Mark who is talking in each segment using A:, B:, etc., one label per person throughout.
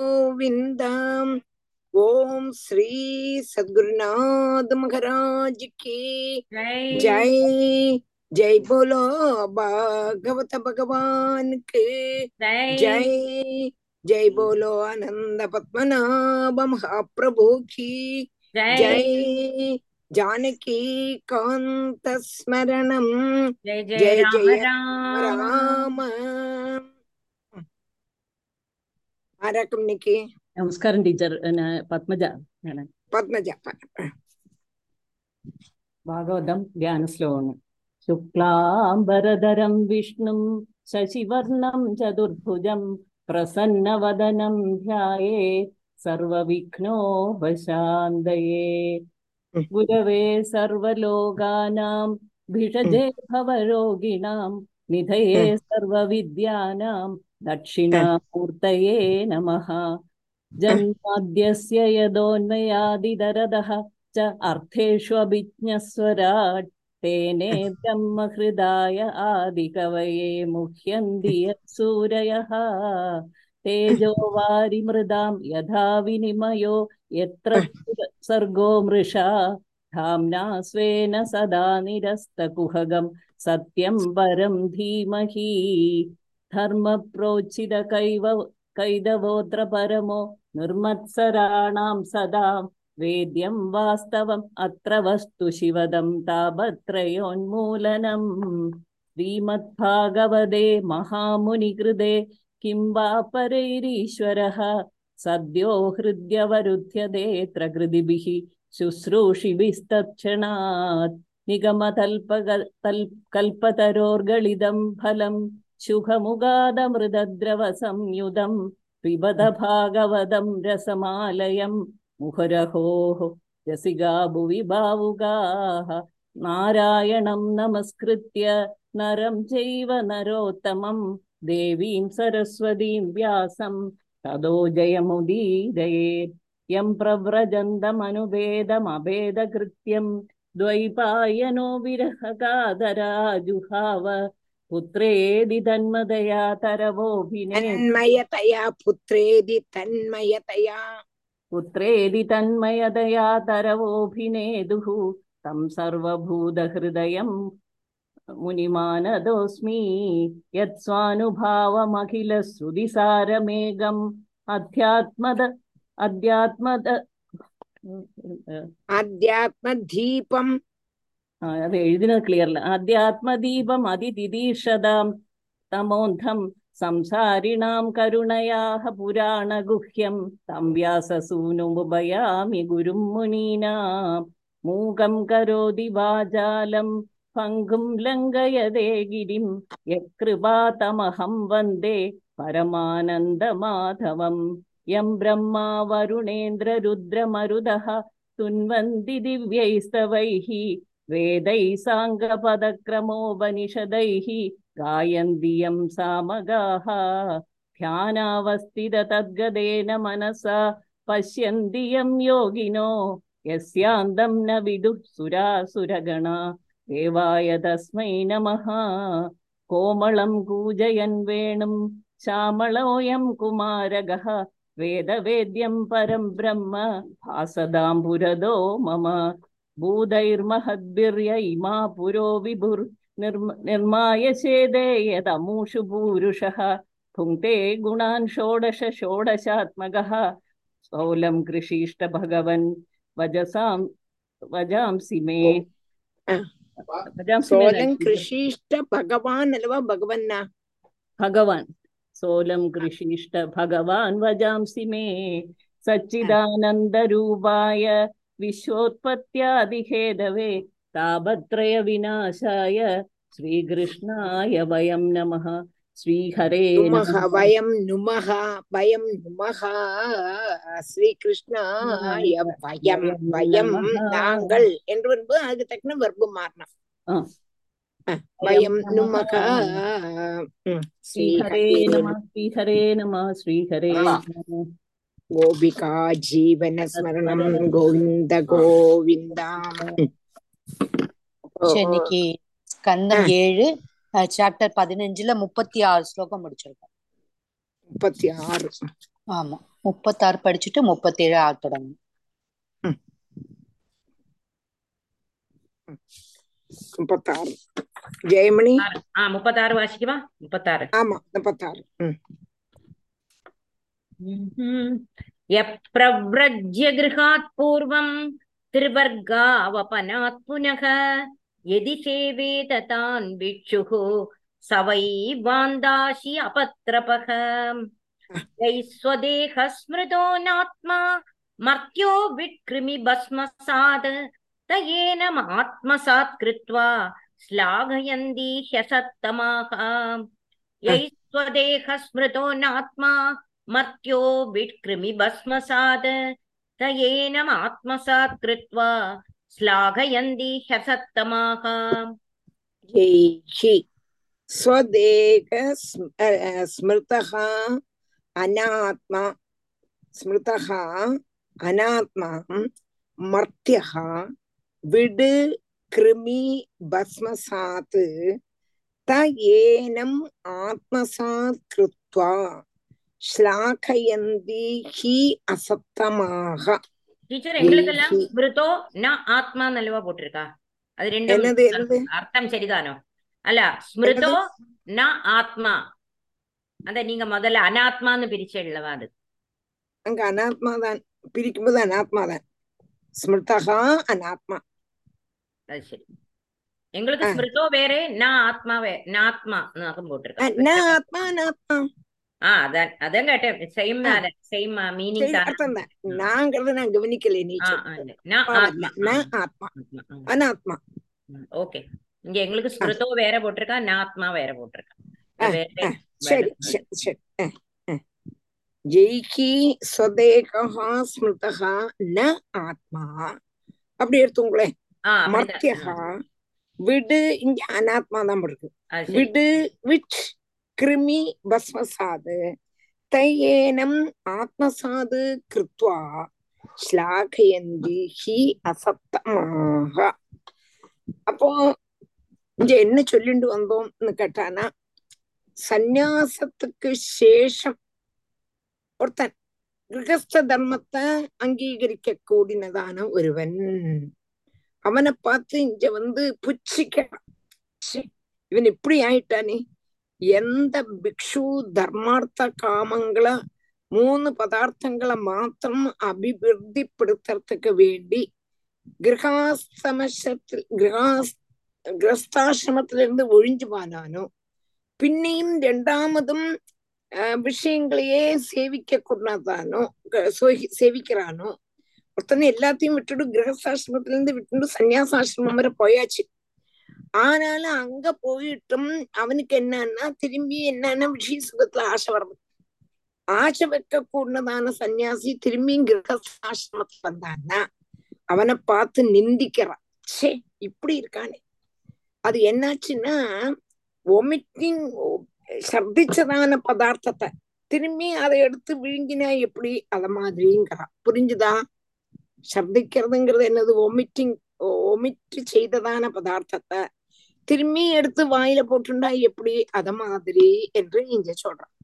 A: गोविन्दम् ओम श्री सद्गुरुनाथ महाराज की
B: जय।
A: जय। बोलो भागवत भगवान के
B: जय।
A: जय। बोलो आनंद पद्मनाभ महाप्रभु की
B: जय।
A: जानकी कांत स्मरणम।
B: जय
A: जय
B: जय राम।
C: ആരാക്കും നിക്കി നമസ്കാരം ടീച്ചർ പത്മജ
A: പത്മജ
C: ഭാഗവതം ധ്യാനശ്ലോകം ശുക്ലാംബരധരം വിഷ്ണും ശശിവർണം ചതുർഭുജം പ്രസന്നവദനം ധ്യായേ സർവവിഘ്നോപശാന്തയേ ഗുരവേ സർവലോകാനാം ഭിഷജേ ഭവരോഗിണാം നിധയേ സർവവിദ്യാനാം दक्षिणामूर्तये हाँ। नम। जन्माद्यस्य यदोन्मयादिदरदः च अर्थेषु अभिज्ञस्वराट् तेने ब्रह्महृदाय आदिकवये मुह्यन्ति यत्सूरयः। तेजो वारिमृदां यथा विनिमयो यत्र हाँ। सर्गो मृषा। धाम्ना स्वेन सदा निरस्तकुहगं सत्यं परं धीमहि। धर्मप्रोचितकैव कैदवोऽत्र परमो निर्मत्सराणां सदा वेद्यं वास्तवम् अत्र वस्तु शिवदं तापत्रयोन्मूलनम् श्रीमद्भागवते महामुनिकृते किं वा परैरीश्वरः? सद्यो हृद्यवरुध्यतेऽत्र कृतिभिः शुश्रूषिभिस्तत्क्षणात्। निगमतल्पग तल् कल्पतरोर्गलिदं फलं शुभमुगादमृतद्रवसंयुतं पिबत भागवतं रसमालयं मुहुरहोः रसिका भुवि भावुकाः नारायणं नमस्कृत्य नरं चैव नरोत्तमं देवीं सरस्वतीं व्यासं तदो जयमुदीरयेत् यं प्रव्रजन्तमनुभेदमभेदकृत्यं द्वैपायनो विरहकादराजुहाव पुत्रेदि तन्मदया तरवोऽभिने।
A: तन्मयतया पुत्रेदि तन्मयतया।
C: पुत्रेदि तन्मयतया तरवोऽभिनेदुः तं सर्वभूतहृदयं मुनिमानदोऽस्मि। यत्स्वानुभावमखिलश्रुतिसारमेघम् अध्यात्मद अध्यात्मद
A: அது
C: எழுதினது கிளியர்ல அத்தியாத்ம தீபம் அதிதிதீஷதாம் தமோந்தம் சம்சாரிணாம் கருணையாக புராண குஹ்யம் தம் வியாசசூனுபயாமி குரும் முனீனாம் மூகம் கரோதி வாஜாலம் பங்கும் லங்கயதே கிரிம் யக்கிருபா தமஹம் வந்தே பரமானந்த மாதவம் யம் பிரம்மா வருணேந்திர ருத்ரமருதா துன்வந்தி திவ்யைஸ்தவைஹி वेदैः साङ्गपदक्रमोपनिषदैः गायन्ति यं सामगाः ध्यानावस्थिततद्गदेन मनसा पश्यन्ति यं योगिनो यस्यान्तं न विदुः सुरासुरगणा देवाय तस्मै नमः कोमलं कूजयन् वेणुं श्यामलोऽयं कुमारगः वेदवेद्यं परं ब्रह्म भासदां पुरदो मम भूतैर्महद्भिर्यैमा पुरो विभुर् निर्म निर्माय चेदे यदमूषु पूरुषः भुङ्क्ते गुणान् षोडश षोडशात्मकः स्थौलं कृषीष्ट भगवन् वजसां वजांसि मे वजांसि मे
A: சோழன் கிருஷிஷ்ட பகவான் அல்லவா பகவன்னா
C: भगवान् सोलं कृषीष्ट भगवान् वजांसि मे सच्चिदानन्दरूपाय विश्वोत्पत्त्यादिहेदवे तापत्रयविनाशाय श्रीकृष्णाय वयं नमः श्रीहरे
A: நுமக
C: नमः
A: வயம் நுமக வயம் நுமக ஸ்ரீகிருஷ்ணாய வயம் வயம் நாங்கள் என்று வரும்போது அதுக்கு தக்கன வெர்பு மாறணும்
C: ஆ.
A: அஹ், வயம் நுமக ம்,
C: श्रीहरे
A: ஸ்ரீஹரே
C: नमः श्रीहरे नमः श्रीहरे नमः
A: கோபிகா ஜீவன ஸ்மரணம் கோவிந்த கோவிந்தாம்
D: சரி, இன்னைக்கு ஸ்கந்தம் ஏழு சாப்டர் பதினஞ்சுல முப்பத்தி ஆறு ஸ்லோகம் முடிச்சிருக்கோம்
A: முப்பத்தி ஆறு
D: ஆமா முப்பத்தாறு படிச்சுட்டு முப்பத்தேழு ஆ தொடங்கும்
A: முப்பத்தாறு ஜெயமணி
B: ஆறு. ஆ முப்பத்தாறு வாசிக்குவா முப்பத்தாறு
A: ஆமா முப்பத்தாறு
B: यः प्रव्रज्य गृहात् पूर्वं त्रिवर्गावपनात् पुनः यदि सेवेत तान् भिक्षुः स वै वान्दाशि अपत्रपः यैः स्वदेहः स्मृतो नात्मा मर्त्यो विकृमि भस्मसात् त एनमात्मसात् कृत्वा श्लाघयन्ति ह्यसत्तमाः यैः स्वदेहः स्मृतो नात्मा मर्त्यो विक्रिमि भस्मसात् तयेनम् आत्मसात् कृत्वा श्लाघयन्ति ह्यसत्तमाः
A: जैः स्वदेह स्म- अ, अ, स्मृतः अनात्मा स्मृतः अनात्मा मर्त्यः विड् कृमि भस्मसात् त एनम् आत्मसात् कृत्वा ஸ்லாகயந்தி ஹி அசத்தமாக
B: டீச்சர் எங்களுக்கெல்லாம் விருத்தோ நான் ஆத்மா நல்லவா போட்டிருக்கா? அது ரெண்டும் அர்த்தம் சரிதானோ? அல்ல ஸ்மிருதோ நான் ஆத்மா. அத நீங்க முதல்ல அனாத்மான்னு பிரிச்சல்லவா அது?
A: அங்க அனாத்மா தான் பிரிக்கும்போது அனாத்மா தான். ஸ்மிருதகா அனாத்மா.
B: அது சரி. எங்களுக்கு ஸ்மிருதோ வேற நான் ஆத்மா நான் ஆத்மா போட்டிருக்கேன்
A: நான் ஆத்மா அனாத்மா.
B: அதான் அதான் கேட்டேன். சேம். சேம் மீனிங்
A: அர்த்தம் தான்? நாங்கிறத நான் கவனிக்கல நீ.
B: ஆத்மா.
A: அனாத்மா
B: ஓகே. இங்க எங்களுக்கு ஸ்மிருதோ வேற போட்டிருக்கா? நாத்மா வேற போட்டிருக்கா?
A: சரி சரி. ஜெய்கி ஸ்வதேகா ஸ்மிருதா ந ஆத்மா. அப்படி எடுத்துங்களேன் மர்த்தியகா விடு இங்க அனாத்மா தான் இருக்கு விடு கிருமி பஸ்மசாது தையேனம் ஆத்மசாது கிருத்வா ஸ்லாகயந்தி ஹி அசத்தமாக அப்போ இங்க என்ன சொல்லிட்டு வந்தோம்னு கேட்டானா சந்நியாசத்துக்கு சேஷம். ஒருத்தன் கிரகஸ்த தர்மத்தை அங்கீகரிக்க கூடினதான ஒருவன். அவனை பார்த்து இங்க வந்து புச்சிக்கிறான். இவன் இப்படி ஆயிட்டானே. எந்த பிக்ஷு தர்மார்த்த காமங்களை மூணு பதார்த்தங்களை மாத்திரம் அபிவிருத்திப்படுத்துறதுக்கு வேண்டி கிரகாஸ்தமசத்தில் கிரகாஸ் கிரஸ்தாசிரமத்திலிருந்து ஒழிஞ்சு போனானோ பின்னையும் ரெண்டாமதும் விஷயங்களையே சேவிக்க கூடாதானோ சேவிக்கிறானோ ஒருத்தனை எல்லாத்தையும் விட்டுட்டு கிரகஸ்தாசிரமத்திலிருந்து விட்டுட்டு சன்னியாசாசிரமம் வரை போயாச்சு. ஆனாலும் அங்க போயிட்டும் அவனுக்கு என்னன்னா திரும்பி என்னன்னா விஷய சுகத்துல ஆசை வர்றது. ஆசை வைக்க கூடதான சன்னியாசி திரும்பியும் கிரகஸ்தாசிரமத்துல வந்தான்னா அவனை பார்த்து நிந்திக்கிறான். ச்சே இப்படி இருக்கானே. அது என்னாச்சுன்னா ஒமிட்டிங் சர்திச்சதான பதார்த்தத்தை திரும்பி அதை எடுத்து விழுங்கினா எப்படி? அத மாதிரிங்கிறான். புரிஞ்சுதா? சர்திக்கிறதுங்கிறது என்னது? ஒமிட்டிங் ஒமிட்டு செய்ததான பதார்த்தத்தை திரும்பி எடுத்து வாயில போட்டுண்டா எப்படி? அத மாதிரி என்று இங்க சொல்றான்.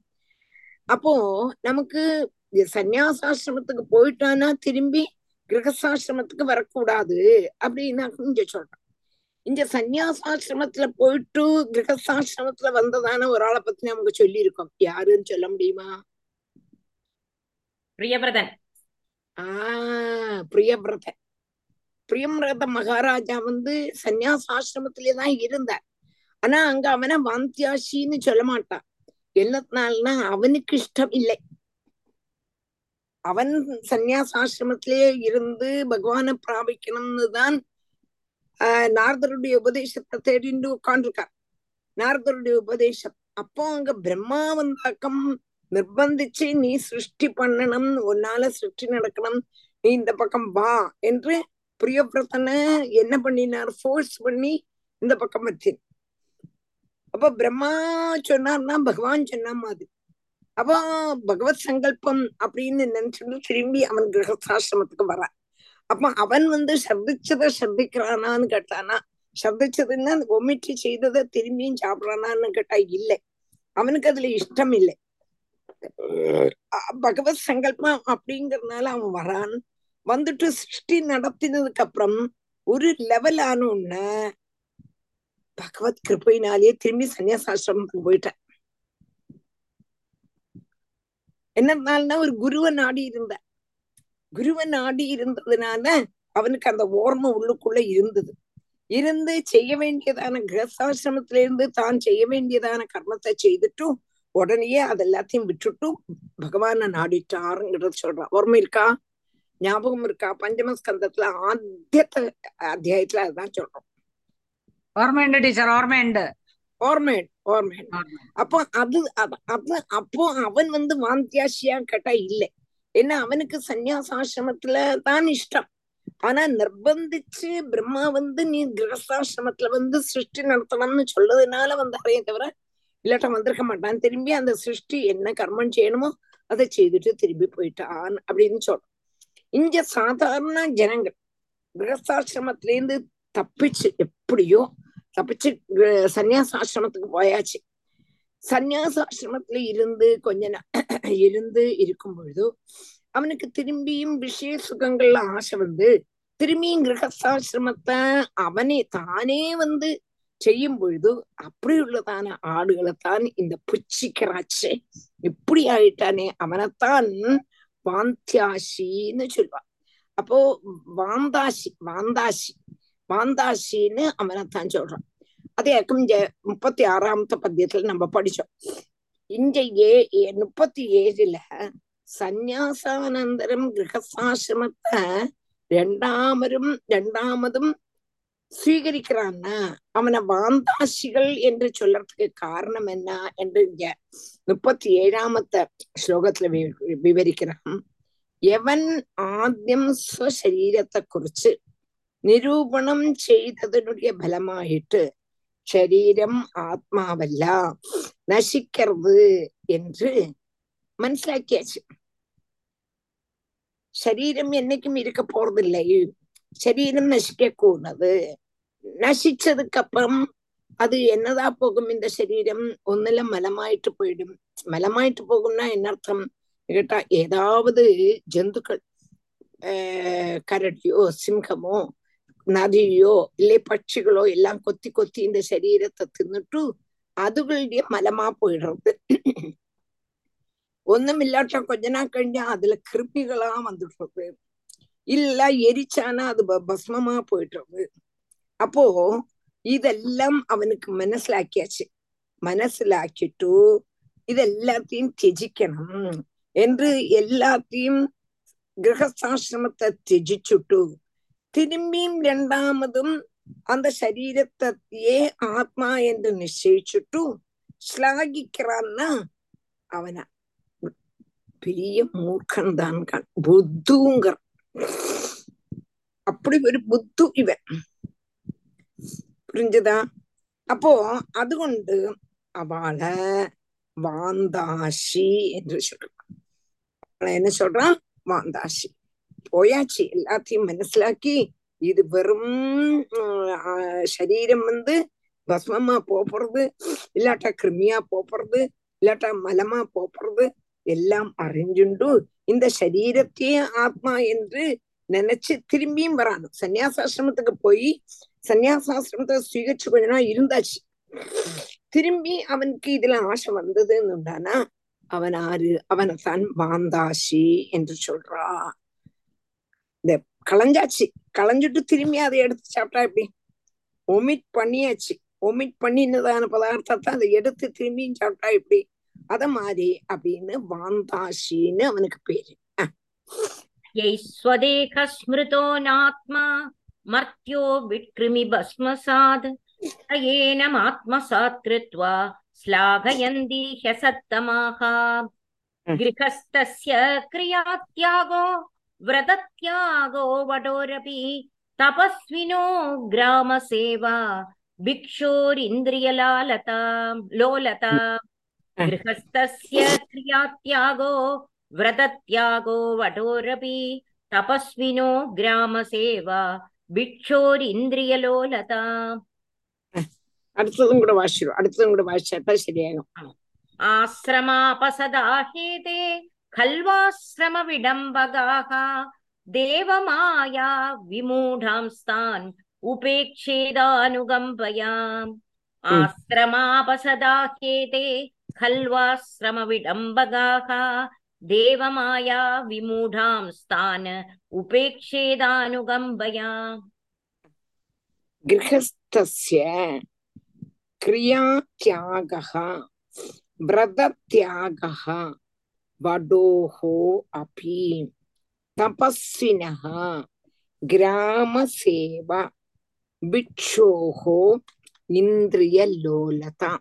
A: அப்போ நமக்கு இது சந்நியாசாசிரமத்துக்கு போயிட்டானா திரும்பி கிரகசாசிரமத்துக்கு வரக்கூடாது அப்படின்னு இங்க சொல்றான். இங்க சந்நியாசாசிரமத்துல போயிட்டு கிரகசாசிரமத்துல வந்ததான ஒரு ஆளை பத்தி நமக்கு சொல்லி இருக்கோம் யாருன்னு சொல்ல முடியுமா?
B: பிரியபிரதன்
A: ஆஹ் பிரியபிரத பிரியம்ரத மகாராஜா வந்து சந்நியாசாசிரமத்திலே தான் இருந்தார். ஆனா அங்க அவனை வாந்தியாசின்னு சொல்ல மாட்டான். என்னத்தினால்னா அவனுக்கு இஷ்டம் இல்லை. அவன் சந்நியாசாசிரமத்திலே இருந்து பகவானை பிராபிக்கணும்னு தான் ஆஹ் நாரதருடைய உபதேசத்தை தேடிண்டு உட்கார்ந்துருக்கார். நாரதருடைய உபதேசம். அப்போ அங்க பிரம்மா வந்தாக்கம் நிர்பந்திச்சு நீ சிருஷ்டி பண்ணணும் உன்னால சிருஷ்டி நடக்கணும். நீ இந்த பக்கம் வா என்று பிரியபிரதனை என்ன பண்ணினார்? ஃபோர்ஸ் பண்ணி இந்த பக்கம் வச்சேன் அப்ப பிரம்மா சொன்னார்னா பகவான் சொன்ன மாதிரி. அப்போ பகவத் சங்கல்பம் அப்படின்னு நினைச்சுட்டு திரும்பி அவன் கிரகஸ்தாசிரமத்துக்கு வரான். அப்ப அவன் வந்து சர்திச்சதை சர்திக்கிறானான்னு கேட்டானா சர்திச்சதுன்னா ஒமிட்டு செய்ததை திரும்பியும் சாப்பிடறானான்னு கேட்டா இல்லை. அவனுக்கு அதுல இஷ்டம் இல்லை. பகவத் சங்கல்பம் அப்படிங்கறதுனால அவன் வரான். வந்துட்டு சிருஷ்டி நடத்தினதுக்கு அப்புறம் ஒரு லெவல் ஆன உடனே பகவத் கிருப்பையினாலேயே திரும்பி சன்னியாசாசிரமத்துக்கு போயிட்டேன் என்னன்னால்னா ஒரு குருவை நாடி இருந்த. குருவை நாடி இருந்ததுனால அவனுக்கு அந்த ஓர்மை உள்ளுக்குள்ள இருந்தது. இருந்து செய்ய வேண்டியதான கிரகஸ்தாசிரமத்தில இருந்து தான் செய்ய வேண்டியதான கர்மத்தை செய்துட்டும் உடனேயே அது எல்லாத்தையும் விட்டுட்டும் பகவான நாடிட்டாருங்கிறத சொல்றான். ஓர்மை இருக்கா? ஞாபகம் இருக்கா? பஞ்சமஸ்கந்தத்துல ஆத்தியத்த அத்தியாயத்துல அதான் சொல்றோம்.
E: ஓர்மையுண்டு டீச்சர் ஓர்மையுண்டு
A: ஓர்மையுண்டு ஓர்மையுண்டு அப்போ அது அது அப்போ அவன் வந்து வாந்தியாசியா கேட்டா இல்லை. ஏன்னா அவனுக்கு சன்னியாசாசிரமத்துல தான் இஷ்டம். ஆனா நிர்பந்திச்சு பிரம்மா வந்து நீ கிரகஸ்தாசிரமத்துல வந்து சிருஷ்டி நடத்தணும்னு சொல்லதுனால வந்தாரே தவிர இல்லாட்ட வந்திருக்க மாட்டான். திரும்பி அந்த சிருஷ்டி என்ன கர்மம் செய்யணுமோ அதை செய்துட்டு திரும்பி போயிட்டான் அப்படின்னு சொல்றோம். இங்க சாதாரண ஜனங்கள் கிரகஸ்தாசிரமத்துல இருந்து தப்பிச்சு எப்படியோ தப்பிச்சு சன்னியாசாசிரமத்துக்கு போயாச்சு. சன்னியாசாசிரமத்துல இருந்து கொஞ்ச இருந்து இருக்கும் பொழுது அவனுக்கு திரும்பியும் விஷய சுகங்கள்ல ஆசை வந்து திரும்பியும் கிரகஸ்தாசிரமத்தை அவனே தானே வந்து செய்யும் பொழுது அப்படி உள்ளதான ஆடுகளைத்தான் இந்த புச்சிக்கிறாச்சே. இப்படி ஆயிட்டானே அவனைத்தான் வாந்தியாசின்னு சொல்லுவா. அப்போ வாந்தாசி வாந்தாசி வாந்தாசின்னு அவனைத்தான் சொல்றான். அதேக்கும் இங்க முப்பத்தி ஆறாமത്തെ பத்தியத்துல நம்ம படிச்சோம். இங்க ஏ ஏ- முப்பத்தி ஏழுல சந்நியாசானந்தரம் கிரகசாசிரமத்தை ரெண்டாமரும் ரெண்டாமதும் സ്വീകരിக்கிறான்னா அவனை வாந்தாசிகள் என்று சொல்றதுக்கு காரணம் என்ன என்று இங்க முப்பத்தி ஏழாமத்த ஸ்லோகத்துல விவரிக்கிறான் எவன் ஆദ്യം സ്വശരീരത്തെ കുറിച്ച് നിരൂപണം ചെയ്തതിനുടേ ഫലമായിട്ട് ശരീരം ആത്മാവല്ല നശിക്കരുത് എന്ന് മനസ്സിലാക്കിയാச்சு ശരീരം എന്നைக்கும் இருக்க போறதில்லை சரீரம் நசிக்க கூடாது நசிச்சதுக்கு அப்புறம் அது என்னதா போகும்? இந்த சரீரம் ஒன்னுல மலமாயிட்டு போயிடும். மலமாயிட்டு போகும்னா என்ன அர்த்தம்? கேட்டா ஏதாவது ஜந்துக்கள் கரடியோ சிங்கமோ நதியோ இல்லை பட்சிகளோ எல்லாம் கொத்தி கொத்தி இந்த சரீரத்தை தின்னுட்டு அதுகளுடைய மலமா போயிடுறது. ஒண்ணும் இல்லாட்டா கொஞ்ச நாள் கழிஞ்சா அதுல கிருப்பிகளா வந்துடுறது. இல்ல எரிச்சானா அது பஸ்மமா போயிடுறது. அப்போ இதெல்லாம் அவனுக்கு மனசிலாக்கியாச்சு. மனசிலாக்கிட்டு இதெல்லாத்தையும் தியஜிக்கணும் என்று எல்லாத்தையும் கிரகஸ்தாசிரமத்தை தியஜிச்சுட்டு திரும்பியும் ரெண்டாமதும் அந்த சரீரத்தையே ஆத்மா என்று நிச்சயிச்சுட்டு ஸ்லாகிக்கிறான்னா அவனை பெரிய மூர்க்கன் தான் புத்துங்கிற அப்படி ஒரு புத்து இவன். புரிஞ்சுதா? அப்போ அதுகொண்டு அவளை வாந்தாஷி என்று சொல்றான். அவளை என்ன சொல்றான்? வாந்தாஷி. போயாச்சு எல்லாத்தையும் மனசிலாக்கி இது வெறும் சரீரம் வந்து பஸ்மமா போறது இல்லாட்டா கிருமியா போறது இல்லாட்டா மலமா போறது எல்லாம் அறிஞ்சுண்டு இந்த சரீரத்தையே ஆத்மா என்று நினைச்சு திரும்பியும் வரான் சன்னியாசாசிரமத்துக்கு போய் சன்னியாசாசிரமத்தை சுவீகரிச்சு கொஞ்ச நாள் இருந்தாச்சு. திரும்பி அவனுக்கு இதுல ஆசை வந்ததுன்னு உண்டானா அவன் ஆறு அவனை தான் வாந்தாசி என்று சொல்றா. இந்த களைஞ்சாச்சு. களைஞ்சிட்டு திரும்பி அதை எடுத்து சாப்பிட்டா எப்படி? ஒமிட் பண்ணியாச்சு. ஒமிட் பண்ணினதான பதார்த்தத்தை அதை எடுத்து திரும்பியும் சாப்பிட்டா எப்படி? அத மாதிரி அப்படின்னு வாந்தாஷின்னு அவனுக்கு பேரு.
B: ஸ்வதேகஸ்மிருதோ நாத்மா மர்த்தியோ விக்ரிமி பஸ்மசாத். ஏனம் ஆத்மசாத் கிருத்வா ஸ்லாகயந்தி ஹசத்தமாக கிரகஸ்தஸ்ய கிரியாத்யாகோ விரதத்யாகோ வடோரபி தபஸ்வினோ கிராம சேவா. பிக்ஷோர் இந்திரியலாலதா லோலதா गृहस्थस्य क्रियात्यागो व्रतत्यागो वटोरपि तपस्विनो ग्रामसेवा ഭിക്ഷോരിന്ദ്രിയലോലത
A: അടുത്തതും കൂടെ വാശിച്ചു അടുത്തതും കൂടെ വാശിച്ചപ്പോ ശരിയാകും
B: ആശ്രമാപസദാഹേതേ ഖൽവാശ്രമ വിഡംബകാഹ ദേവമായ വിമൂഢാംസ്ഥാൻ ഉപേക്ഷേതാനുകമ്പയാം ആശ്രമാപസദാഹേതേ खल्वाश्रम विडम्बगाः देवमाया विमूढां स्थान उपेक्षेदानुगम्बया
A: गृहस्थस्य क्रियात्यागः व्रतत्यागः वडोः अपि तपस्विनः ग्रामसेवा भिक्षोः इन्द्रियलोलता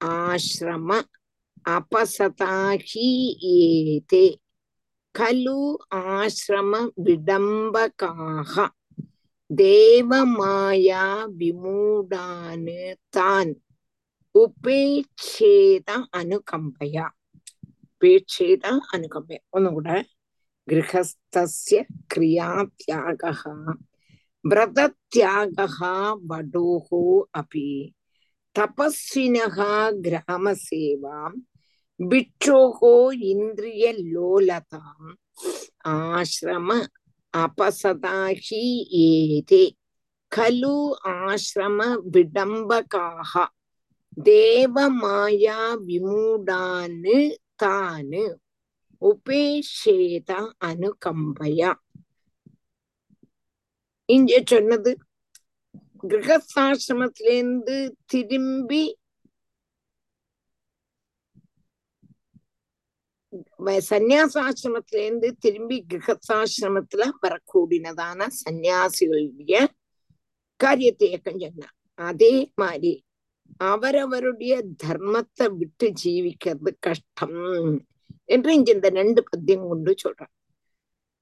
A: ஆசிரம அபசதாஹி ஏதே கலு ஆசிரம விடம்பகாக தேவமாயா விமூடானு தான் ഉപേക്ഷേത അനുകമ്പയ ഉപേക്ഷേത അനുകമ്പയ ഒന്നുകൂടെ ഗൃഹസ്ഥസ്യ ക്രിയാത്യാഗ വ്രതത്യാഗ വടോഹോ അപി தபஸ்வினகா கிராம சேவாம் பிட்சோகோ இந்திரிய லோலதாம் ஆசிரம அபசதாஹி ஏதே. கலு ஆசிரம விடம்பகாக தேவமாயா விமூடான்னு தானு உபேஷேத அனுகம்பயா. இங்கே சொன்னது கிரகஸ்தாசிரமத்திலேருந்து திரும்பி வ- சந்நியாசாசிரமத்திலேருந்து திரும்பி கிரகஸ்தாசிரமத்துல வரக்கூடினதான சன்னியாசிகளுடைய காரியத்தை இயக்கம் சொன்னார் அதே மாதிரி அவரவருடைய தர்மத்தை விட்டு ஜீவிக்கிறது கஷ்டம் என்று இங்க இந்த ரெண்டு பத்தியம் கொண்டு சொல்றான்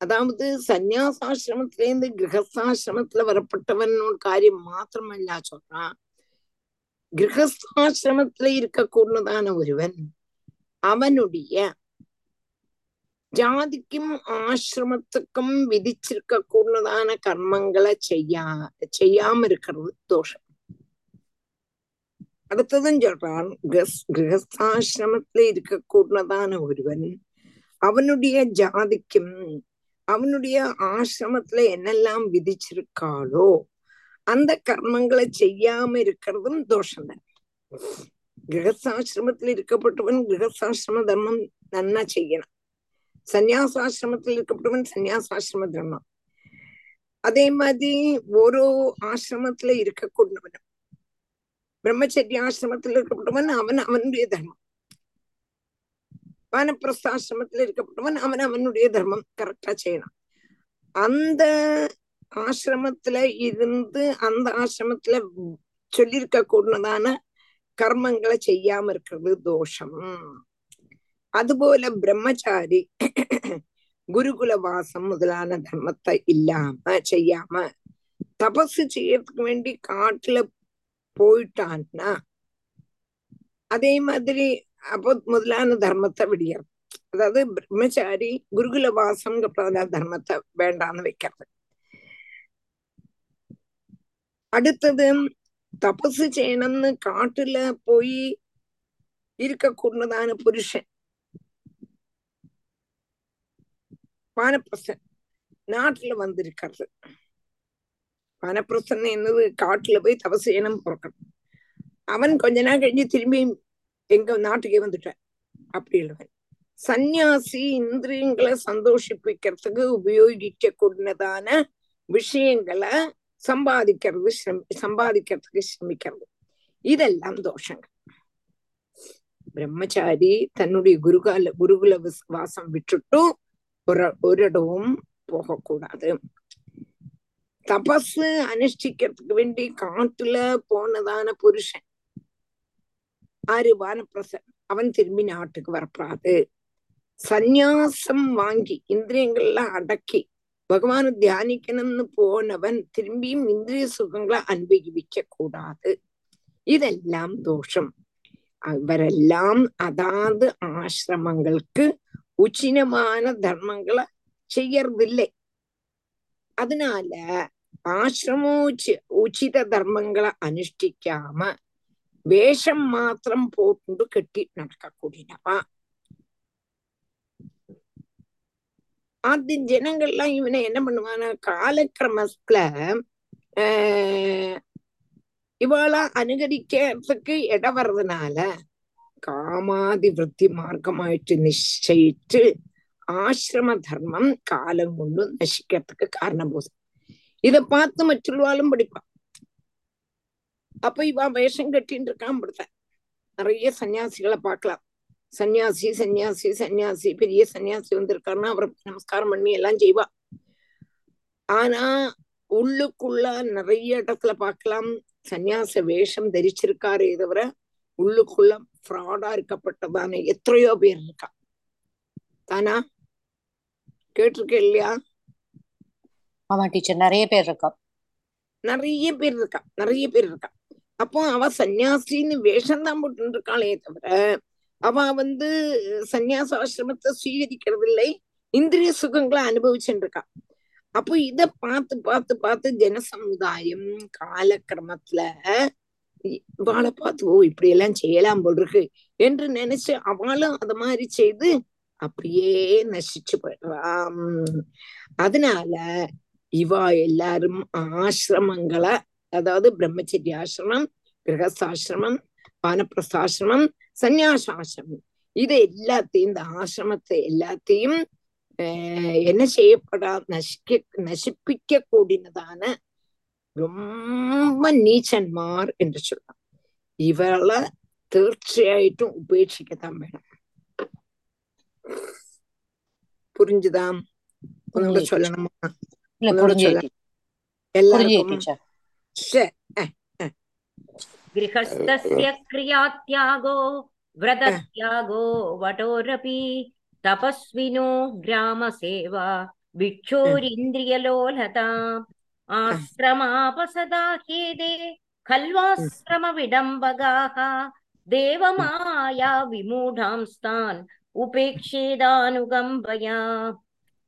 A: அதாவது சந்நியாசாசிரமத்திலேருந்து கிரகஸ்தாசிரமத்துல வரப்பட்டவன் காரியம் மாத்திரமல்ல சொல்றான் கிரகஸ்தாசிரமத்துல இருக்கக்கூடதான ஒருவன் அவனுடைய ஜாதிக்கும் ஆசிரமத்துக்கும் விதிச்சிருக்க கூடதான கர்மங்களை செய்யா செய்யாம இருக்கிறது தோஷம். அடுத்ததும் சொல்றான் கிரகஸ்தாசிரமத்துல இருக்க கூடதான ஒருவன் அவனுடைய ஜாதிக்கும் அவனுடைய ஆசிரமத்துல என்னெல்லாம் விதிச்சிருக்காளோ அந்த கர்மங்களை செய்யாம இருக்கிறதும் தோஷம் தான் கிரகஸ்தாசிரமத்தில் இருக்கப்பட்டவன் கிரகஸ்தாசிரம தர்மம் நன்னா செய்யணும். சன்னியாசாசிரமத்தில் இருக்கப்பட்டவன் சன்னியாசாசிரம தர்மம். அதே மாதிரி ஒரு ஆசிரமத்துல இருக்கக்கூடியவனும் பிரம்மச்சரிய ஆசிரமத்தில் இருக்கப்பட்டவன் அவன் அவனுடைய தர்மம். வானப்பிரஸ்தாசிரமத்துல இருக்கப்பட்டவன் அவன் அவனுடைய தர்மம் கரெக்டா செய்யணும். அந்த ஆசிரமத்துல இருந்து அந்த ஆசிரமத்துல சொல்லியிருக்க கூடதான கர்மங்களை செய்யாம இருக்கிறது தோஷம். அதுபோல பிரம்மச்சாரி குருகுல வாசம் முதலான தர்மத்தை இல்லாம செய்யாம தபசு செய்யறதுக்கு வேண்டி காட்டுல போயிட்டான்னா அதே மாதிரி அப்போ முதலான தர்மத்தை விடியறது அதாவது பிரம்மச்சாரி குருகுல வாசம்ங்கிற தர்மத்தை வேண்டாம்னு வைக்கிறது அடுத்தது தபசு செய்யணும்னு காட்டுல போய் இருக்கக்கூடதான புருஷன் வானப்பிரசன் நாட்டுல வந்திருக்கிறது வானப்பிரசன் என்னது காட்டுல போய் தபசு செய்யணும் பிறக்கணும் அவன் கொஞ்ச நாள் கழிஞ்சு திரும்பி எங்க நாட்டுக்கே வந்துட்டேன். அப்படி இல்லவன் சந்நியாசி இந்திரியங்களை சந்தோஷிப்பிக்கிறதுக்கு உபயோகிக்க கூடினதான விஷயங்களை சம்பாதிக்கிறது சம்பாதிக்கிறதுக்கு சிரமிக்கிறது. இதெல்லாம் தோஷங்கள். பிரம்மச்சாரி தன்னுடைய குருகால குருகுல வாசம் விட்டுட்டு ஒரு ஒரு இடவும் போகக்கூடாது. தபஸ் அனுஷ்டிக்கிறதுக்கு வேண்டி காட்டுல போனதான புருஷன். ஆறு வானப்பிரசன் அவன் திரும்பி நாட்டுக்கு வரப்படாது. சந்நியாசம் வாங்கி இந்திரியங்கள்லாம் அடக்கி பகவான தியானிக்கணும்னு போனவன் திரும்பியும் இந்திரிய சுகங்களை அனுபவிக்க கூடாது. இதெல்லாம் தோஷம். அவரெல்லாம் அதாவது ஆசிரமங்களுக்கு உச்சினமான தர்மங்களை செய்யறதில்லை. அதனால ஆசிரமோச்சி உச்சித தர்மங்களை அனுஷ்டிக்காம വേഷം മാത്രം പോട്ടുണ്ട് കെട്ടി നടക്കക്കൂടിനവാ. ஆதி ஜனங்கள்லாம் இவனை என்ன பண்ணுவான்னா காலக்கிரமத்துல ஆஹ் இவாளா அனுகரிக்கிறதுக்கு இடம் வர்றதுனால காமாதி விருத்தி மார்க்கமாயிட்டு நிச்சயிச்சு ஆசிரம தர்மம் காலம் கொண்டு நசிக்கிறதுக்கு காரணம் போகுது இதை பார்த்து மற்றொருவாலும் படிப்பான் அப்ப இவ வேஷம் கட்டின்னு இருக்கான் அப்படித்தான். நிறைய சன்னியாசிகளை பார்க்கலாம். சன்னியாசி சன்னியாசி சன்னியாசி பெரிய சன்னியாசி வந்திருக்காருன்னா அவரை நமஸ்காரம் பண்ணி எல்லாம் செய்வா. ஆனா உள்ளுக்குள்ள நிறைய இடத்துல பார்க்கலாம். சன்னியாச வேஷம் தரிச்சிருக்காரே தவிர உள்ளுக்குள்ள ஃப்ராடா இருக்கப்பட்டதான எத்தனையோ பேர் இருக்கா தானா? கேட்டிருக்க இல்லையா?
D: ஆமா டீச்சர் நிறைய பேர் இருக்கா?
A: நிறைய பேர் இருக்கா நிறைய பேர் இருக்கா அப்போ அவ சன்னியாசின்னு வேஷம் தான் போட்டு இருக்காளே தவிர அவ வந்து சந்நியாச ஆசிரமத்தை சுவீகரிக்கிறது இல்லை இந்திரிய சுகங்களை அனுபவிச்சுருக்கா. அப்போ இத பார்த்து பார்த்து பார்த்து ஜனசமுதாயம் காலக்கிரமத்துல இவாளை பார்த்து ஓ இப்படி எல்லாம் செய்யலாம் போல் இருக்கு என்று நினைச்சு அவளும் அது மாதிரி செய்து அப்படியே நசிச்சு போயிடுறாம். அதனால இவா எல்லாரும் ஆசிரமங்களை அதாவது பிரம்மச்சரிய ஆசிரமம் கிரகஸ்தாசிரமம் வானப்பிரஸ்தாசிரமம் சந்நியாசாசிரமம் இது எல்லாத்தையும் இந்த ஆசிரமத்தை எல்லாத்தையும் ஆஹ் என்ன செய்யப்படா நசிக்க நசிப்பிக்க கூடினதான ரொம்ப நீச்சன்மார் என்று சொல்லலாம் இவளை തീർച്ചയായിട്ടും ഉപേക്ഷിക്കത്താൻ വേണം புரிஞ்சுதா ഒന്നുകൂടെ
D: புரிஞ்சுது
A: சொல்லணுமா
B: गृहस्थस्य क्रियात्यागो व्रतत्यागो वटोरपि तपस्विनो ग्रामसेवा भिक्षोरिन्द्रियलोलताम् आश्रमापसदाह्येदे खल्वाश्रमविडम्बगाः देवमाया विमूढांस्तान् उपेक्षेदानुकम्पया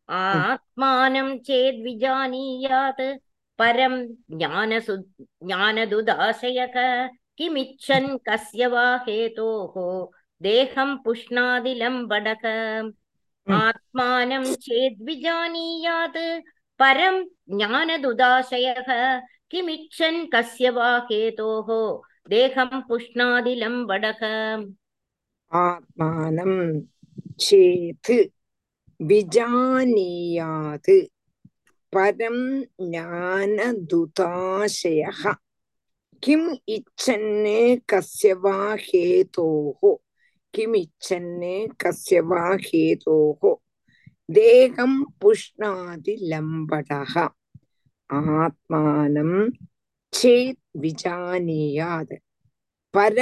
B: आत्मानं चेद्विजानीयात् परं ज्ञानसु ज्ञानदुदाशयक किमिच्छन् कस्य वा हेतोः देहं पुष्णादिलम्बडक आत्मानं चेद्विजानीयात् परं ज्ञानदुदाशयः किमिच्छन् कस्य वा हेतोः देहं पुष्णादिलम्बडक
A: आत्मानं चेत् विजानीयात् பரம் ஞானதுதாசய கிம் இச்சன்னு கஸ்யவா ஹேதோஹோ கிம் இச்சன்னு கஸ்யவா ஹேதோஹோ தேகம் புஷ்ணாதி லம்படக ஆத்மானம் சேத் விஜானியாத் பர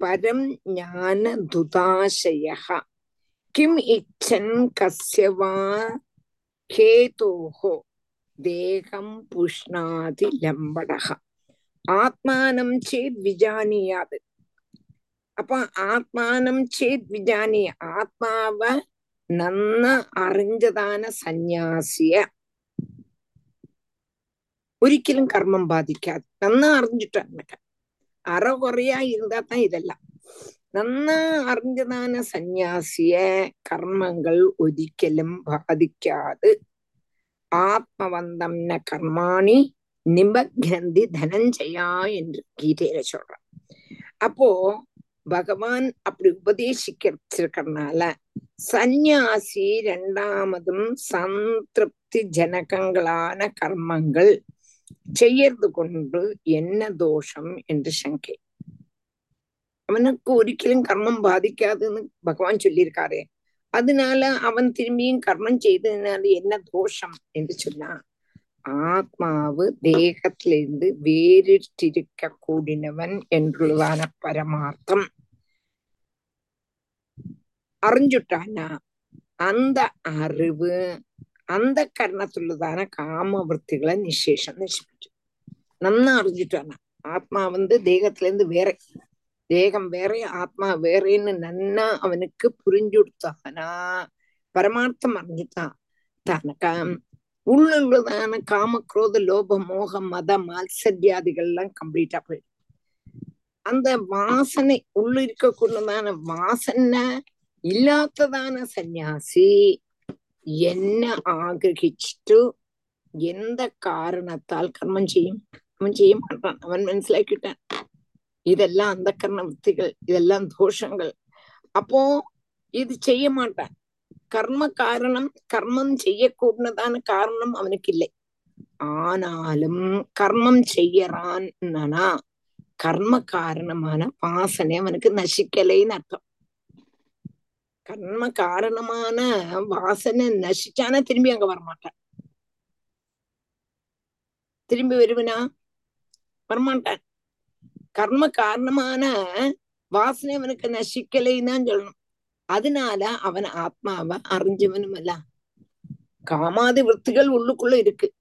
A: பரம் ஞானதுதாசய கிம் இச்சன் கஸ்யவா ஹேதோஹோ വാ ഹേതോः ദേഹം പുഷ്ണാതി ലംബടः ആത്മാനം ചേത് വിജാനീയാത് അപ്പൊ ആത്മാനം ചേത് വിജാനീയ ആത്മാവ് നന്ന അറിഞ്ഞതാന സന്യാസിയെ ഒരിക്കലും കർമ്മം ബാധിക്കാതെ നന്നാ അറിഞ്ഞിട്ടാണ് അറ കുറയാ இருந்தா தான் இதெல்லாம் നന്നാ അറിഞ്ഞതാന സന്യാസിയെ കർമ്മങ്ങൾ ഒരിക്കലും ബാധിക്കാതെ ஆத்மவந்தம் ந கர்மாணி நிபக்னந்தி தனஞ்சயா என்று கீதையில சொல்றான் அப்போ பகவான் அப்படி உபதேசிக்கிறதுக்கறனால சந்நியாசி ரெண்டாமதும் சந்திருப்தி ஜனகங்களான கர்மங்கள் செய்யறது கொண்டு என்ன தோஷம் என்று சங்கை. அவனுக்கு ஒரிக்கலும் கர்மம் பாதிக்காதுன்னு பகவான் சொல்லியிருக்காரு. அதனால அவன் திரும்பியும் கர்மம் செய்ததுனால என்ன தோஷம் என்று சொன்னா ஆத்மாவு தேகத்திலிருந்து வேறிட்டிருக்க கூடினவன் என்றுள்ளதான பரமார்த்தம். அறிஞ்சுட்டானா அந்த அறிவு அந்த கர்ணத்துள்ளதான காமவர்த்திகளை நிசேஷம் நசிப்பிச்சு நன்னா அறிஞ்சுட்டானா ஆத்மா வந்து தேகத்திலேருந்து வேற தேகம் வேற ஆத்மா வேறேன்னு நன்னா அவனுக்கு புரிஞ்சுடுத்தானா பரமார்த்தம் அறிஞ்சுதான். தனக்காம் உள்ளுள்ளதான காம குரோத லோப மோகம் மத மாத்சரியாதிகள் எல்லாம் கம்ப்ளீட்டா போயிடும். அந்த வாசனை உள்ள இருக்கக்கூடியதான வாசனை இல்லாததான சன்னியாசி என்ன ஆகிரகிச்சுட்டு எந்த காரணத்தால் கர்மம் செய்யும்? அவன் செய்ய மாட்டான். அவன் மனசிலாக்கிட்டான் இதெல்லாம் அந்த கர்ண வித்திகள் இதெல்லாம் தோஷங்கள். அப்போ இது செய்ய மாட்டான். கர்ம காரணம் கர்மம் செய்யக்கூடதான காரணம் அவனுக்கு இல்லை. ஆனாலும் கர்மம் செய்யறான்னா கர்ம காரணமான வாசனை அவனுக்கு நசிக்கலைன்னு அர்த்தம். கர்ம காரணமான வாசனை நசிச்சானா திரும்பி அங்க வரமாட்டான். திரும்பி வருவனா வரமாட்டான். கர்ம காரணமான வாசனை அவனுக்கு நசிக்கலைன்னு சொல்லணும். அதனால அவன் ஆத்மாவை அறிஞ்சவனும் அல்ல காமாதி விற்த்திகள் உள்ளுக்குள்ள இருக்கு.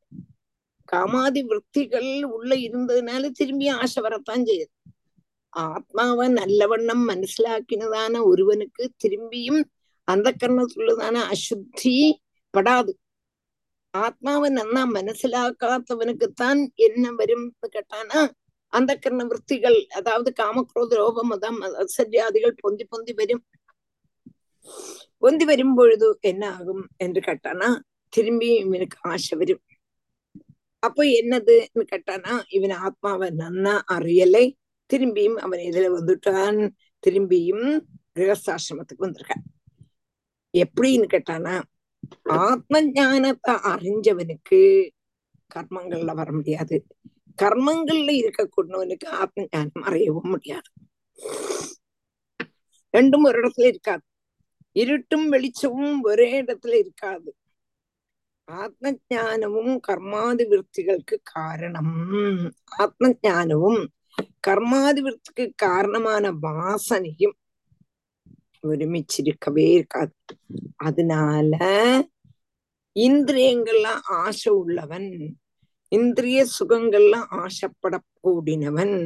A: காமாதி விற்த்திகள் உள்ள இருந்ததுனால திரும்பி ஆசை வரத்தான் செய்யுது. ஆத்மாவை நல்லவண்ணம் மனசிலாக்கினதான ஒருவனுக்கு திரும்பியும் அந்த கர்ணத்துள்ளதான அசுத்தி படாது. ஆத்மாவை நன்னா மனசிலாக்காதவனுக்குத்தான் என்ன வரும்னு கேட்டானா அந்த கர்ண விற்த்திகள் அதாவது காமக்ரோத ரோபம் அதான் சஜாதிகள் பொந்தி பொந்தி வரும். பொந்தி வரும் பொழுது என்ன ஆகும் என்று கேட்டானா திரும்பி இவனுக்கு ஆசை வரும். அப்போ என்னதுன்னு கேட்டானா இவன் ஆத்மாவை நன்னா அறியலை. திரும்பியும் அவன் இதுல வந்துட்டான். திரும்பியும் கிரகஸ்தாசிரமத்துக்கு வந்திருக்கான். எப்படின்னு கேட்டானா ஆத்ம ஞானத்தை அறிஞ்சவனுக்கு கர்மங்கள்ல வர முடியாது. கர்மங்கள்ல இருக்கக்கூடியவனுக்கு ஆத்ம ஞானம் அறையவும் முடியாது. ரெண்டும் ஒரு இடத்துல இருக்காது. இருட்டும் வெளிச்சமும் ஒரே இடத்துல இருக்காது. ஆத்ம ஜானமும் கர்மாதிவிற்த்திகளுக்கு காரணம். ஆத்ம ஜானமும் கர்மாதிவிற்த்திக்கு காரணமான வாசனையும் ഒരുമിച്ചിരിക്കവേ இருக்காது. அதனால இந்திரியங்கள்லாம் ஆசை உள்ளவன் இந்திரிய சுகங்கள்ல ஆசைப்பட கூடினவன்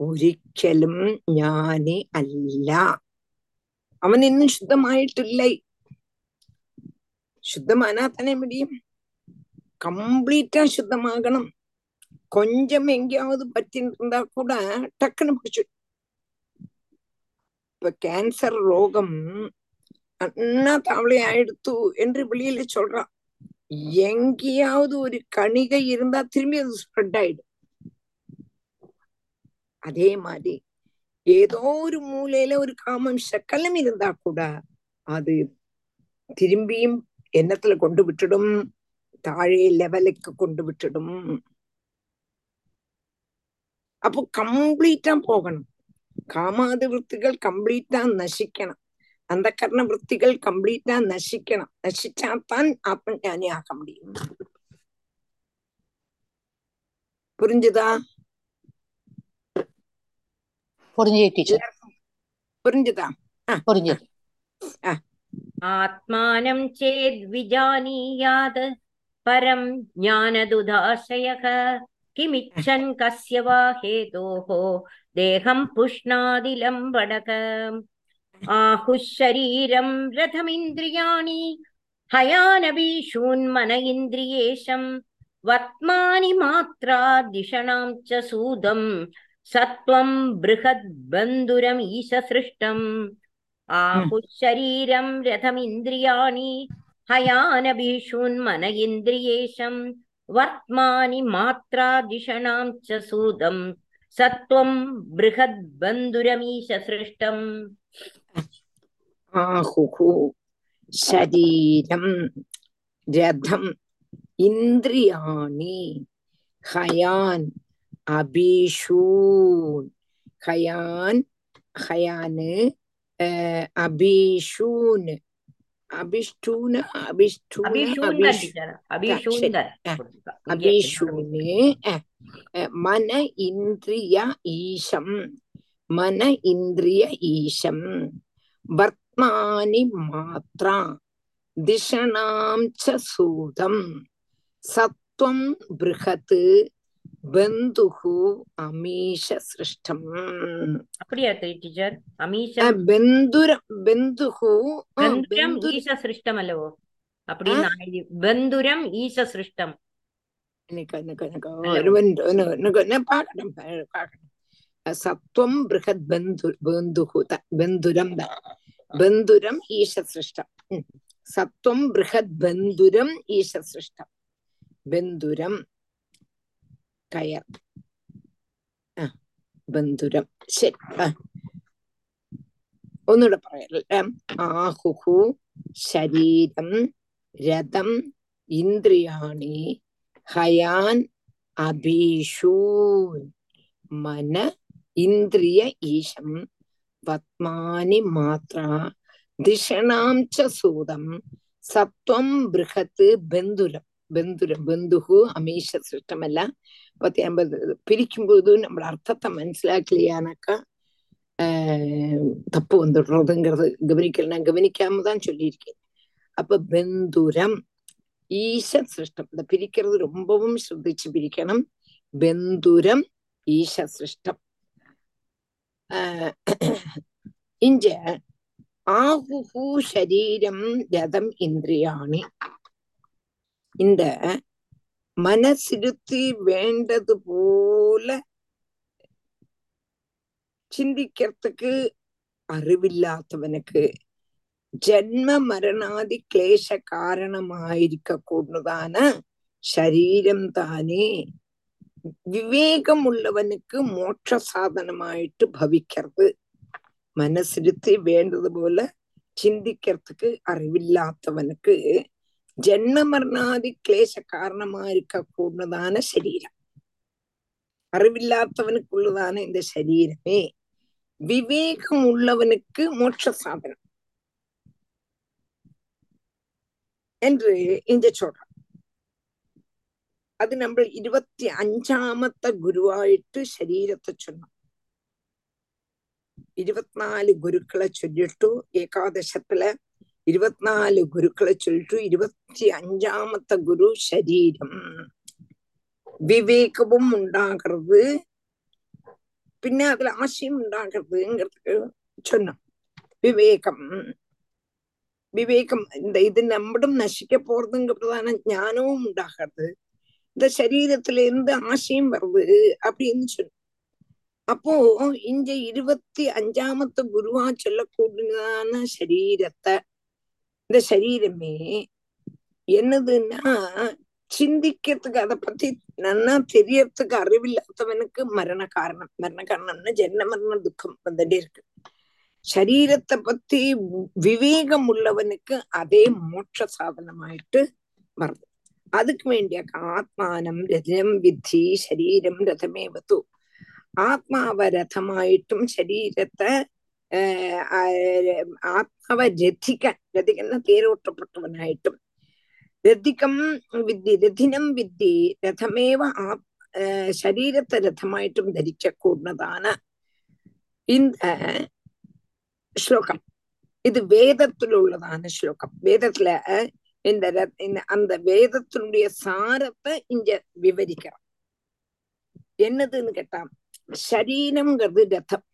A: ഒരിക്കലും ஞானி அல்ல അവൻ ഇന്നും ശുദ്ധമായിട്ടില്ലേ ശുദ്ധമാനാ തന്നെ முடியும் கம்ப்ளீட்டா சுத்தமாகணும் கொஞ்சம் எங்கேயாவது பற்றின்னு இருந்தா கூட டக்குன்னு பிடிச்சு இப்ப கேன்சர் ரோகம் அண்ணா தவளை ஆயிடுத்து என்று வெளியில சொல்றான் எங்கேயாவது ஒரு கணிகை இருந்தா திரும்பி அது ஸ்ப்ரெட் ஆயிடும். அதே மாதிரி ஏதோ ஒரு மூலையில ஒரு காமம் சக்கலம் இருந்தா கூட அது திரும்பியும் எண்ணத்துல கொண்டு விட்டுடும் தாழே லெவலுக்கு கொண்டு விட்டுடும். அப்போ கம்ப்ளீட்டா போகணும். காமாதி கம்ப்ளீட்டா நசிக்கணும். அந்த கர்ண விற்த்திகள் கம்ப்ளீட்டா நசிக்கணும். நசிச்சாத்தான் ஆத்மஞானி ஆக முடியும். புரிஞ்சுதா? புரிஞ்சுதா
D: புரிஞ்சு
B: ആത്മാനം ചേദ്വിജാനീയാത് പരം ജ്ഞാനദുദാശയ കിമിച്ഛൻ കസ്യ വാ ഹേതോഹോ ദേഹം പുഷ്ണാതിലംബടകം ആഹുശരീരം രഥമിന്ദ്രിയാണി ഹയാനബീഷൂന്മന ഇന്ദ്രിയേശം വത്മാനി മാത്ര ദിഷണാം ച സൂതം സത്വം ബൃഹത് ബന്ധുരം ഈശ
A: സൃഷ്ടം ആഹുശരീരം രഥമിന്ദ്രിയാണി ഹയാനബീഷൂന്മന ഇന്ദ്രിയേശം വർത്മാനി മാത്ര ദിഷണാം ച സൂതം सत्वं बृहद्बन्धुरमीशसृष्टम्।
B: आहुः
A: शरीरं
B: रथम् इन्द्रियाणि
A: हयान्
B: अभिषून्।
A: हयान् हयान् अभिषून्। மன இந்திரிய ஈசம் மன இந்திரிய ஈசம் வர்த்மானி மாத்ரா திஷணாம் ச சூதம் சத்வம் பிருகத்து பந்துகு அமீஷ சிருஷ்டம்
B: அப்படியா டீச்சர்?
A: அமீஷ பெந்துர பெந்துகு
B: பெந்துரம்
A: ஈஷ
B: சிருஷ்டம் அல்லவோ அப்படின்னு பெந்துரம் ஈஷ சிருஷ்டம்
A: பாக்கட்டும் பாக்கட்டும் சத்வம் பிருகத் பந்து பந்துகு பந்துரம் தான் பந்துரம் ஈஷ சிருஷ்டம் சத்வம் பிருகத் பந்துரம் ஈஷ சிருஷ்டம் பந்துரம் കയർ ആ ബന്ധുരം ശരി ആ. ഒന്നുകൂടെ പറയല്ലേ ആഹുഹു ശരീരം രഥം ഇന്ദ്രിയാണി ഹയാൻ അഭീഷൂൻ മന ഇന്ദ്രിയ ഈശം പത്മാനി മാത്ര ദിഷണാം ച സൂതം സത്വം ബൃഹത്ത് ബന്ധുരം பந்துர பந்துகு அமீஷ சிருஷ்டமல்ல பத்தி ஐம்பது பிரிக்கும்போது நம்மளோட அர்த்தத்தை மனசிலாக்கலையானாக்கா தப்பு வந்துடுறதுங்கிறது கவனிக்கல நான் கவனிக்காம தான் சொல்லியிருக்கேன் அப்ப பெந்துரம் ஈஷ சிருஷ்டம் இந்த பிரிக்கிறது ரொம்பவும் ஸ்ரத்திச்சு பிரிக்கணும் பெந்துரம் ஈஷ சிருஷ்டம் இஞ்ச ஆகுகு ശരീരം രഥം ഇന്ദ്രിയാണി இந்த மனசிருத்தி வேண்டது போல சிந்திக்கிறதுக்கு അറിവില്ലാത്തവനക്ക് ജന്മ മരണാദി ക്ലേശ കാരണമായിരിക്ക കൂടുന്നതാണ് ശരീരം താനേ വിവേകമുള്ളവനുക്ക് മോക്ഷ സാധനമായിട്ട് ഭവിക്കരുത് മനസ്സിരുത്തി വേണ്ടതുപോലെ ചിന്തിക്കറത്തുക്ക് അറിവില്ലാത്തവനുക്ക് ജന്മമരണാദി ക്ലേശ കാരണമാ ഇരിക്കൂടുന്നതാണ് ശരീരം അറിവില്ലാത്തവനുക്കുള്ളതാണ് இந்த ശരീരമേ விவேகம் உள்ளவனுக்கு மோட்ச சாதனம் என்று இங்க சொல்றான் അത് നമ്മൾ ഇരുപത്തി അഞ്ചാമത്തെ ഗുരുവായിട്ട് ശരീരത്തെ ചൊന്നു ഇരുപത്തിനാല് ഗുരുക്കളെ ചൊല്ലിട്ടു ഏകാദശത്തില് ഇരുപത്തിനാല് ഗുരുക്കളെ ചൊല്ലിട്ടു. ഇരുപത്തി അഞ്ചാമത്തെ ഗുരു ശരീരം. വിവേകവും ഉണ്ടാകരുത്. പിന്നെ അതിൽ ആശയം ഉണ്ടാകരുത് சொன்ன விவேகம் விவேகம் இந்த இது நம்மளும் நசிக்க போறதுங்கிறதான ஞானமும் உண்டாகிறது இந்த சரீரத்துல இருந்து ஆசையும் வருது அப்படின்னு சொன்ன அப்போ இங்க இருபத்தி அஞ்சாமத்து குருவா சொல்லக்கூடியதான சரீரத்தை இந்த சரீரமே என்னதுன்னா சிந்திக்கிறதுக்கு அதை பத்தி நன்னா தெரியறதுக்கு அறிவில்லாதவனுக்கு மரண காரணம். மரண காரணம்னா ஜென்ன மரண துக்கம் வந்துட்டே இருக்கு. சரீரத்தை பத்தி விவேகம் உள்ளவனுக்கு அதே மோட்ச சாதனமாயிட்டு வருது. அதுக்கு வேண்டிய ஆத்மானம் ரதம் வித்தி சரீரம் ரதமேவத்து ஆத்மாவை ரதமாயிட்டும் சரீரத்தை ആത്മാവ രഥിക്കാൻ രഥിക്കുന്ന തേരോട്ടപ്പെട്ടവനായിട്ടും രഥികം വിദ്ധി രഥിനം വിദ്ധി രഥമേവ ആ ശരീരത്തെ രഥമായിട്ടും ധരിക്കക്കൂടുന്നതാണ് இந்த ஸ்லோகம் இது வேதத்துல உள்ளதான ஸ்லோகம் வேதத்துல இந்த அந்த வேதத்தினுடைய சாரத்தை இங்க விவரிக்கிறோம் என்னதுன்னு கேட்டா சரீரம்ங்கிறது ரதம்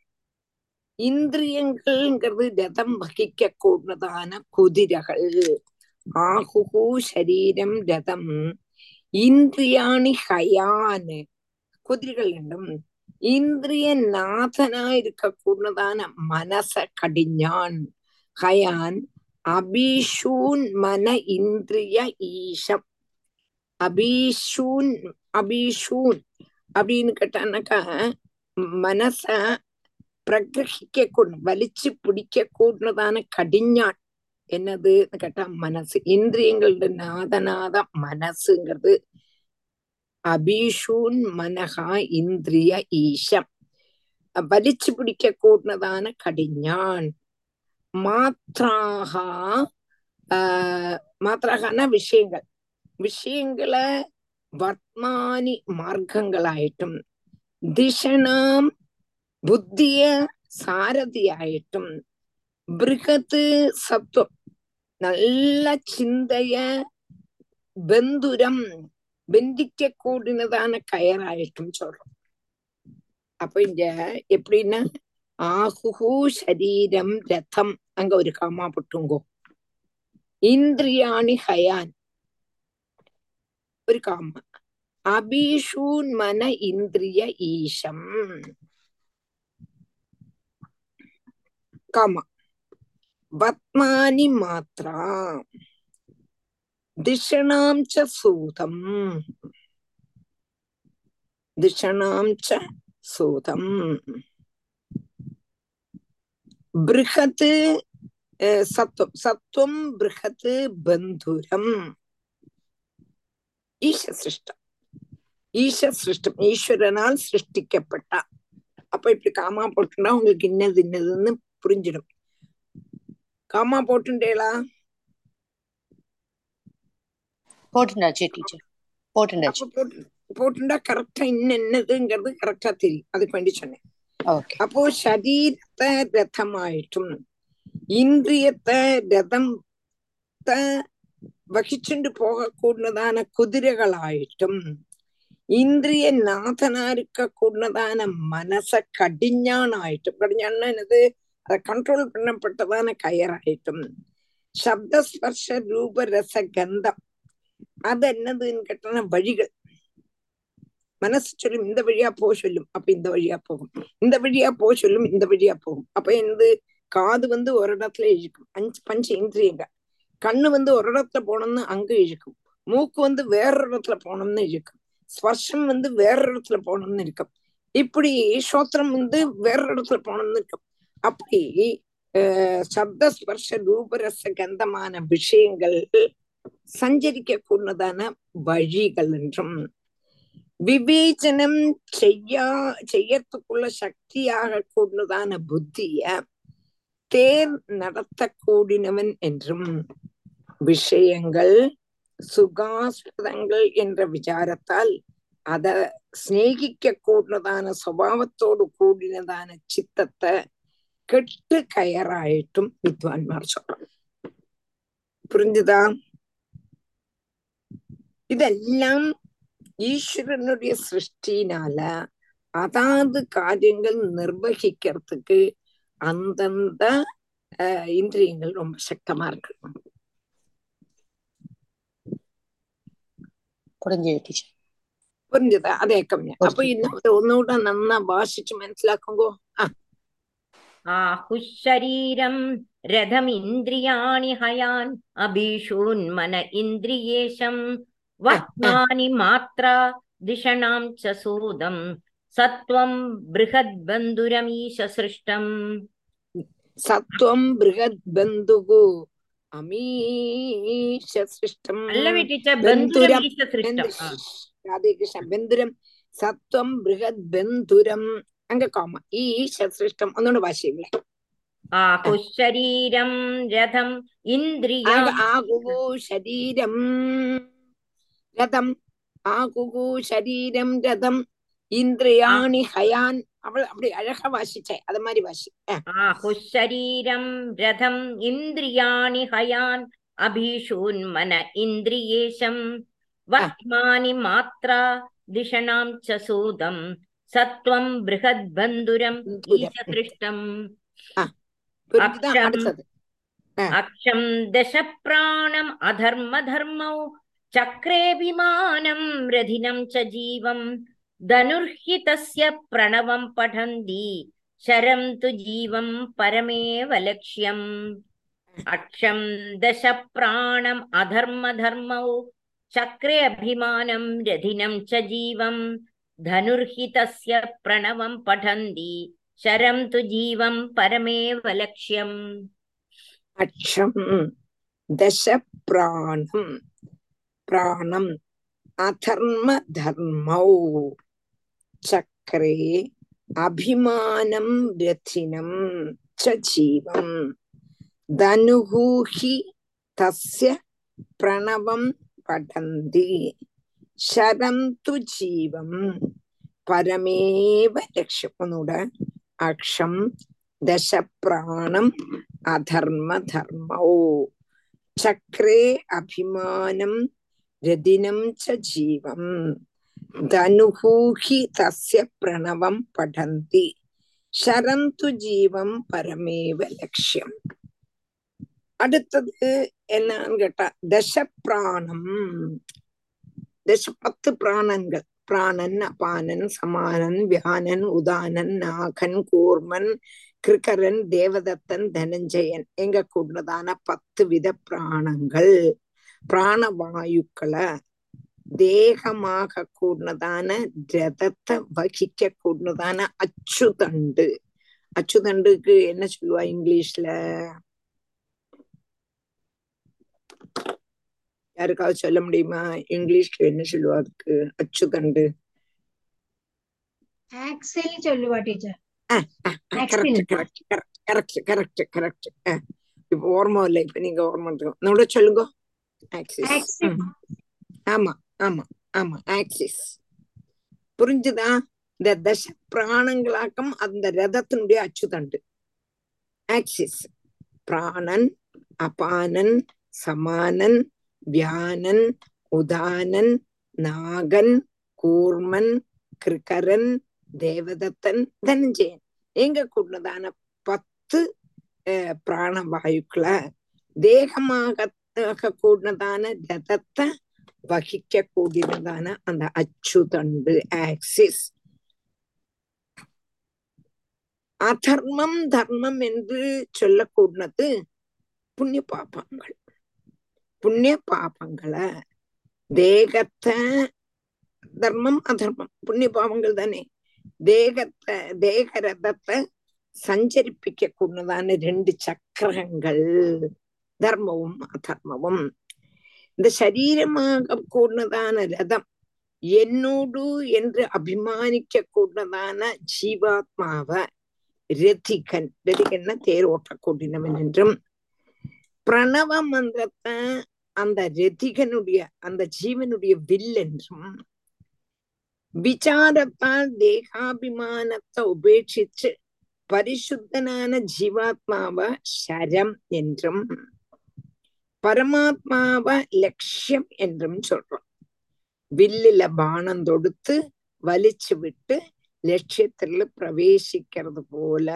A: இந்திரியங்கள்ங்கிறது ரதம் வகிக்க கூடதான குதிரைகள். ஆகுகு சரீரம் ரதம் இந்திரியாணி ஹயான்னு குதிரைகள் ரெண்டும். இந்திரிய நாதனா இருக்க கூடதான மனச கடிஞான் ஹயான் அபிஷூன் மன இந்திரிய ஈஷம். அபிஷூன் அபிஷூன் அப்படின்னு கேட்டானாக்கா மனச பிரகிரகிக்க கூடும் வலிச்சு பிடிக்க கூடதான கடிஞ்சான் என்னதுன்னு கேட்டா மனசு இந்திரியங்களோட நாதநாத மனசுங்கிறது அபிஷூன் மனகா இந்திரிய ஈஷம் വലിച്ചു പിടിക്ക കൂടുന്നതാണ് കടിഞ്ഞാൻ മാത്രാഹ മാത്രാഹന വിഷയങ്ങൾ വിഷയങ്ങളെ വർത്തമാനി മാർഗങ്ങളായിട്ടും ദിശനാം ബുദ്ധിയെ സാരഥിയായിട്ടും ബൃഹത്ത് സത്വം നല്ല ചിന്തയ ബന്ധുരം பெந்திக்கக்கூடினதான கயராயிட்டும் சொல்றோம் அப்ப இங்க எப்படின்னா ஆகுஹு சரீரம் ரதம் அங்க ஒரு காமா போட்டுங்கோ இந்திரியாணி ஹயான் ஒரு காமா அபிஷூன் மன இந்திரிய ஈஷம் காமா. பத்மானி மாத்ரா. திஷணாம் ச சூதம். திஷணாம் ச சூதம். பிருகத் அஹ், சத்வம் சத்வம் பிருகத் பந்துரம். ஈஷ சிருஷ்டம். ஈஷ சிருஷ்டம். ஈஸ்வரனால் சிருஷ்டிக்கப்பட்டா அப்ப இப்படி காமா போட்டுனா உங்களுக்கு இன்னது இன்னதுன்னு புரிஞ்சிடும். காமா போட்டுண்டேலா?
D: போட்டுண்டாச்சு டீச்சர் போட்டுண்டாச்சு.
A: போட்டுண்டா கரெக்டா இன்ன என்னதுங்கிறது கரெக்டா தெரியும். அதுக்கு வேண்டி சொன்னேன். அப்போ சரீரத்தை ரதமாயிட்டும். இந்திரியத்தை ரதம் வகிச்சுண்டு போகக்கூடதான குதிரைகளாயிட்டும். இந்திரிய நாதனா இருக்க கூடதான மனச கடிஞானாயிட்டும். கடிஞான்னா என்னது? அதை கண்ட்ரோல் பண்ணப்பட்டதான கயராயிட்டும் சப்தஸ்பர்ஷ ரூப ரச கந்தம் அது என்னதுன்னு கேட்டோம்னா வழிகள். மனசு சொல்லும் இந்த வழியா போக சொல்லும் அப்ப இந்த வழியா போகும். இந்த வழியா போக சொல்லும் இந்த வழியா போகும். அப்ப என்னது? காது வந்து ஒரு இடத்துல இழுக்கும். அஞ்சு பஞ்ச இந்திரியங்கள். கண்ணு வந்து ஒரு இடத்துல போனோம்னு அங்க இழுக்கும். மூக்கு வந்து வேறொரு இடத்துல போனோம்னு இழுக்கும். ஸ்பர்ஷம் வந்து வேற இடத்துல போனோம்னு இருக்கும் இப்படி ஸ்ரோத்திரம் வந்து வேற இடத்துல போனோம்னு இருக்கும் அப்படி அஹ் சப்த ஸ்பர்ஷ ரூபரச கந்தமான விஷயங்கள் சஞ்சரிக்க கூடதான வழிகள் என்றும் விவேச்சனம் செய்யா செய்யறதுக்குள்ள சக்தியாக கூடதான புத்திய தேர் நடத்த கூடினவன் என்றும் விஷயங்கள் சுகாஸ்பதங்கள் என்ற விசாரத்தால் அத சிநேகிக்க கூடதான சுவாவத்தோடு கூடினதான சித்தத்தை കെട്ട് കയറായിട്ടും വിദ്വാൻമാർ ചൊല്ലും. പുരിഞ്ചുതാ ഇതെല്ലാം ஈஸ்வரனுடைய சிருஷ்டினால அதாவது காரியங்கள் நிர்வகிக்கிறதுக்கு அந்தந்த இந்திரியங்கள் ரொம்ப சக்தமா இருக்கு
D: புரிஞ்சது
A: അതേ കമ്മ്യ അപ്പൊ ഇന്ന് ഒന്നുകൂടെ നന്നാ വാശിച്ച് മനസ്സിലാക്കുമ്പോ आहुशरीरम्
B: रथमिन्द्रियाणि हयान् अभीषून्मन इन्द्रियेशम् वह्नानि मात्रा दिशणां च सूदम् सत्वं बृहद्बन्धुरमीशसृष्टम् சத்துவம் பிருகத்
A: பந்துகு அமீஷ சிருஷ்டம் ராதே கிருஷ்ண
B: பெந்துரம் சத்துவம்
A: பிருகத்
B: பெந்துரம் സൃഷ്ടം ആ.
A: രാധേ കൃഷ്ണ ബന്ധുരം സത്വം ബൃഹത് ബന്ധുരം അങ്ക കോമ ഈശ സൃഷ്ടം ഒന്നുകൂടെ ഭാഷയില്ലേ
B: ആഹുശരീരം രഥം ഇന്ദ്രിയാ
A: ആക ആകുകു ശരീരം രഥം ആകുകു ശരീരം രഥം ഇന്ദ്രിയാണി ഹയാൻ അവൾ அப்படி அழகா வாசிச்சே அது மாதிரி வாசி அஹ்,
B: ആഹുശരീരം രഥം ഇന്ദ്രിയാണി ഹയാൻ അഭീഷൂന്മന ഇന്ദ്രിയേശം വഹ്മാനി മാത്ര ദിഷണാം ച
A: सत्त्वं
B: बृहद्बन्धुरम्
A: ईशकृष्टम्
B: अक्षम् दशप्राणम् अधर्मधर्मौ चक्रेऽभिमानम् रथिनम् च जीवम् धनुर्हि तस्य प्रणवम् पठन्ति शरम् तु जीवम् परमेव लक्ष्यम् अक्षम् दशप्राणम् अधर्मधर्मौ चक्रे अभिमानम् रथिनम् च जीवम् धनुर्हित प्रणव प्रणवं शरम तो जीव जीवं परमेव लक्ष्यम्।
A: अक्षं दश प्राण अधर्म धर्म चक्रे अभिमान व्यथिनं च जीवं धनुः तस्य प्रणवं पठन्ति। ஷரம் து ஜீவம் பரமேவ லட்சுமணோட அக்ஷம் தச பிராணம் அதர்ம தர்மோ சக்ரே அபிமானம் ரதினம் ச ஜீவம் தனுகூஹி தஸ்ய பிரணவம் படந்தி ஷரம் து ஜீவம் பரமேவ லட்சியம் அடுத்தது என்னன்னு கேட்டா தச தச பத்து பிராணன்கள் பிராணன் அபானன் சமானன் வியானன் உதானன் நாகன் கூர்மன் கிருக்கரன் தேவதத்தன் தனஞ்சயன். எங்க கூடதான பத்து வித பிராணங்கள். பிராணவாயுக்களை தேகமாக கூடதான ரதத்தை வகிக்க கூடதான அச்சுதண்டு. அச்சுதண்டுக்கு என்ன சொல்லுவா இங்கிலீஷ்ல? யாருக்காவது சொல்ல முடியுமா? இங்கிலீஷ்ல என்ன சொல்லுவா? அதுக்கு அச்சுதண்டு
F: ஆக்சல் சொல்லுவா டீச்சர்.
A: கரெக்ட் கரெக்ட் கரெக்ட் இப்ப ஓர்மம் இல்ல இப்ப நீங்க ஓர்மம் நம்மளோட சொல்லுங்க. Axis
F: Axis.
A: ஆமா ஆமா ஆமா ஆக்சிஸ் புரிஞ்சுதா? இந்த தச பிராணங்களாக்கம் அந்த ரதத்தினுடைய அச்சுதண்டு ஆக்சிஸ் பிராணன் அபானன் சமானன் வியானன் உதானன் நாகன் கூர்மன் கிருக்கரன் தேவதத்தன் தனஞ்சயன் எங்க கூடதான பத்து அஹ், பிராணவாயுக்களை தேகமாக கூடதான ரதத்தை வகிக்க கூடியதான அந்த அச்சுதண்டு ஆக்சிஸ். அதர்மம் தர்மம் என்று சொல்லக்கூடது புண்ணிய பாபங்கள் புண்ணிய பாபங்களை தேகத்தை தர்மம் அதர்மம். புண்ணிய பாவங்கள் தானே. தேகத்தை தேக ரதத்தை சஞ்சரிப்பிக்க கூடதான ரெண்டு சக்கரங்கள் தர்மവും அதர்மവും இந்த சரீரமாக கூடதான ரதம் என்னோடு என்று அபிமானிக்க கூடதான ஜீவாத்மாவ ரதிகன் ரதிகன்னா தேர் ஓட்டக்கூடியவன் என்றும் பிரணவ மந்திரத்தை அந்த ரதிகனுடைய அந்த ஜீவனுடைய வில் என்றும் விசாரத்தால் தேகாபிமானத்தை உபேட்சிச்சு பரிசுத்தனான ஜீவாத்மாவ சரம் என்றும் பரமாத்மாவ லட்சியம் என்றும் சொல்றோம். வில்லுல பானம் தொடுத்து வலிச்சு விட்டு லட்சியத்துல பிரவேசிக்கிறது போல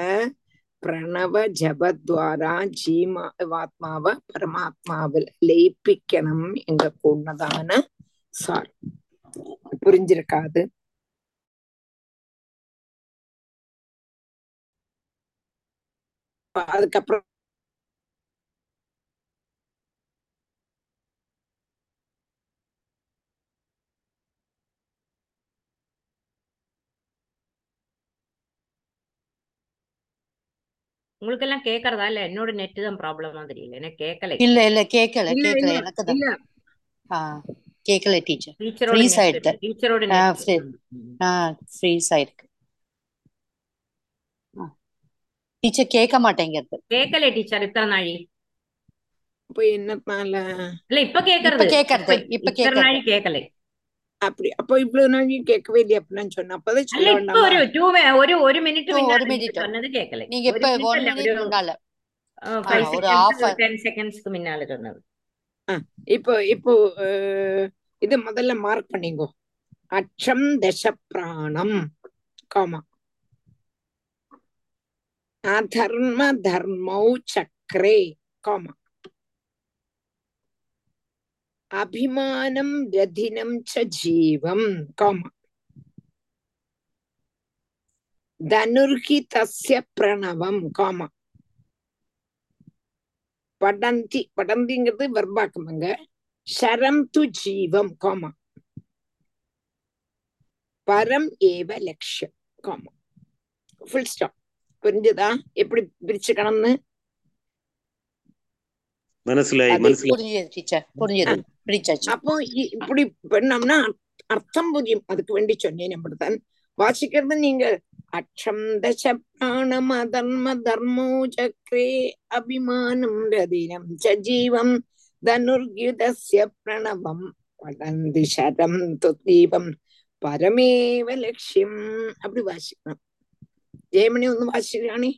A: பிரணவ ஜபத்வாரா ஜீமாத்மாவ பரமாத்மாவில் லயிப்பிக்கணும் எங்க கூடதான சார் புரிஞ்சிருக்காது அதுக்கப்புறம்
B: உங்களுக்கு எல்லாம் கேக்குறதா இல்ல? என்னோட நெட் தான் ப்ராப்ளமா தெரியல. எனக்கு கேட்கல
D: இல்ல இல்ல கேக்கல
A: இல்ல
D: எனக்கு தான். கேக்கல டீச்சர்
B: டீச்சரோட நெட்
D: ஆயிடுது.
B: டீச்சரோட
D: ஆ, ஃப்ரீஸ் ஆயிருக்கு. டீச்சர் கேட்க மாட்டேங்கிறது.
B: கேட்கல டீச்சர் இத்தனை நாழி
A: இப்ப என்னனால
B: இல்ல இப்ப கேக்குறது.
D: இப்ப கேக்குறது, இப்ப கேக்குறது.
B: நாழி கேட்கல
A: அப்படி. அப்போ இவ்வளவு நாள் கேட்கவே இல்லையா? அப்படின்னு சொன்ன அப்பதான் சொல்ல
B: இப்ப ஒரு டூ ஒரு ஒரு மினிட்
D: ஒரு minute.
B: சொன்னது கேட்கல
D: நீங்க இப்ப ஒன் மினிட்
B: ஒரு
D: முன்னால. ஒரு half-
B: டென் செகண்ட்ஸ்க்கு முன்னால சொன்னது.
A: இப்போ இப்போ இது முதல்ல மார்க் பண்ணிங்கோ அச்சம் தச பிராணம் காமா அதர்ம தர்மௌ சக்கரே காமா அபிமானம் ரதினம் ச ஜீவம் காமா தனுர்ஹி தஸ்ய பிரணவம் காமா படந்தி படந்திங்கிறது வர்பாக்கமங்க சரம் து ஜீவம் காமா பரம் ஏவ லட்சியம் காமா ஃபுல் ஸ்டாப் புரிஞ்சுதா எப்படி பிரிச்சுக்கணும்னு
D: மனசுல
A: அப்போ இப்படி பண்ணோம்னா அர்த்தம் புரியும். அதுக்கு வேண்டி சொன்னேன் நம்மதான் வாசிக்கிறது நீங்க அக்ஷம் தச பிராணம் அதர்ம தர்மோ சக்ரே அபிமானம் ரதினம் சஜீவம் தனுர்யுதஸ்ய பிரணவம் வளர்ந்து சரம் துத்தீபம் பரமேவ லட்சியம். அப்படி வாசிக்கணும். ஜெயமணி ஒன்று வாசிக்கிறானே?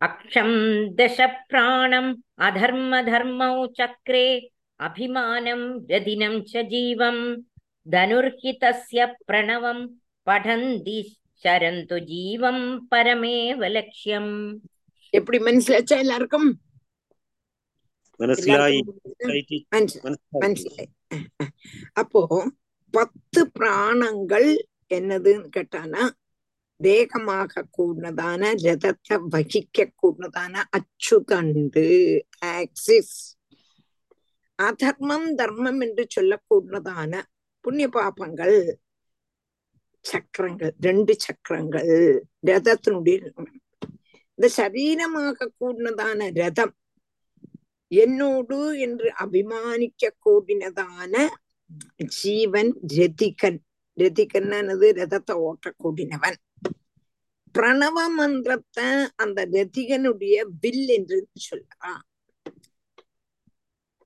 B: अक्षं दशप्राणम् अधर्मधर्मौ चक्रे अभिमानं रदिनं च जीवं धनुर्हि तस्य प्रणवं पठन्ति சரந்து ஜீவம் பரமேவ லட்சியம்.
A: எப்படி
G: மனசிலாச்சா
A: எல்லாருக்கும்? அப்போ பத்து பிராணங்கள் என்னதுன்னு கேட்டானா வேகமாக கூடதான ரதத்தை வகிக்க கூடதான அச்சுதண்டு ஆக்சிஸ் அதர்மம் தர்மம் என்று சொல்லக்கூடதான புண்ணிய பாபங்கள் சக்கரங்கள் ரெண்டு சக்கரங்கள் ரதத்தினுடைய இந்த சரீரமாக கூடினதான ரதம் என்னோடு என்று அபிமானிக்க கூடினதான ஜீவன் ரதிகன் ரதிகன்னானது ரதத்தை ஓட்டக்கூடியவன் பிரணவ மந்திரத்தை அந்த ரதிகனுடைய வில் என்று சொல்றான்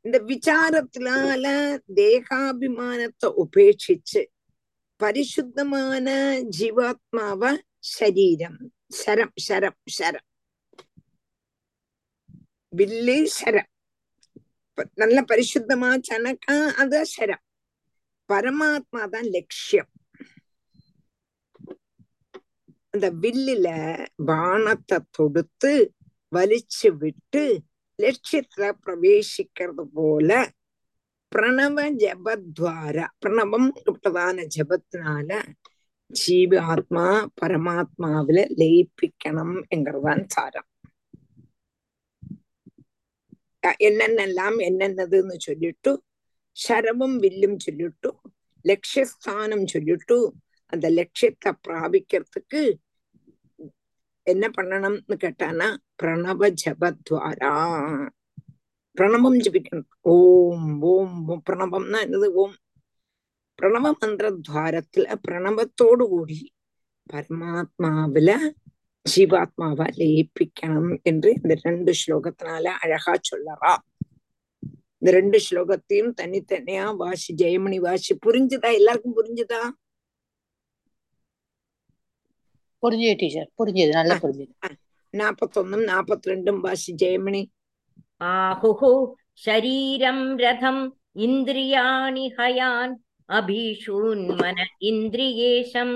A: இந்த விசாரத்தினால தேகாபிமானத்தை உபேட்சிச்சு. பரிசுத்தமான ஜீவாத்மாவ சரீரம். சரம் சரம் சரம். வில்லு சரம். நல்ல பரிசுத்தமா சனக்கா அத சரம். பரமாத்மா தான் லட்சியம். அந்த வில்லுல பானத்தை தொடுத்து வலிச்சு விட்டு லட்சியத்துல பிரவேசிக்கிறது போல பிரணவ ஜபத்வார பிரணவம் பிரதான ஜபத்தினால ஜீவ ஆத்மா பரமாத்மாவில லயிப்பிக்கணும் என்கிறதான் சாரம் அஹ் என்னென்னலாம் என்னென்னதுன்னு சொல்லிட்டு ശരവും വില്ലും ചൊല്ലിട്ടു ലക്ഷ്യസ്ഥാനം ചൊല്ലിട്ടു அந்த லட்சியத்தை பிராபிக்கிறதுக்கு என்ன பண்ணணும்னு கேட்டானா பிரணவ ஜபத்வாரா. பிரணவம் ஜபிக்கணும். ஓம் ஓம் ஓம். பிரணவம்னா என்னது? ஓம். பிரணவ மந்திரத்வாரத்துல பிரணவத்தோடு கூடி பரமாத்மாவில ஜீவாத்மாவை லயிப்பிக்கணும் என்று இந்த ரெண்டு ஸ்லோகத்தினால அழகா சொல்லறா. இந்த ரெண்டு ஸ்லோகத்தையும் தனித்தனியா வாசி ஜெயமணி வாசி புரிஞ்சுதா? எல்லாருக்கும் புரிஞ்சுதா?
D: പൊറിഞ്ഞു ടീച്ചർ. പൊറിഞ്ഞത് നല്ല പൊറിഞ്ഞത്
A: നാപ്പത്തൊന്നും നാപ്പത്തിരണ്ടും വാശി. ജയമണി.
B: ആഹുഹു. ശരീരം രഥം ഇന്ദ്രിയാണി ഹയാൻ അഭീഷൂന്മന ഇന്ദ്രിയേശം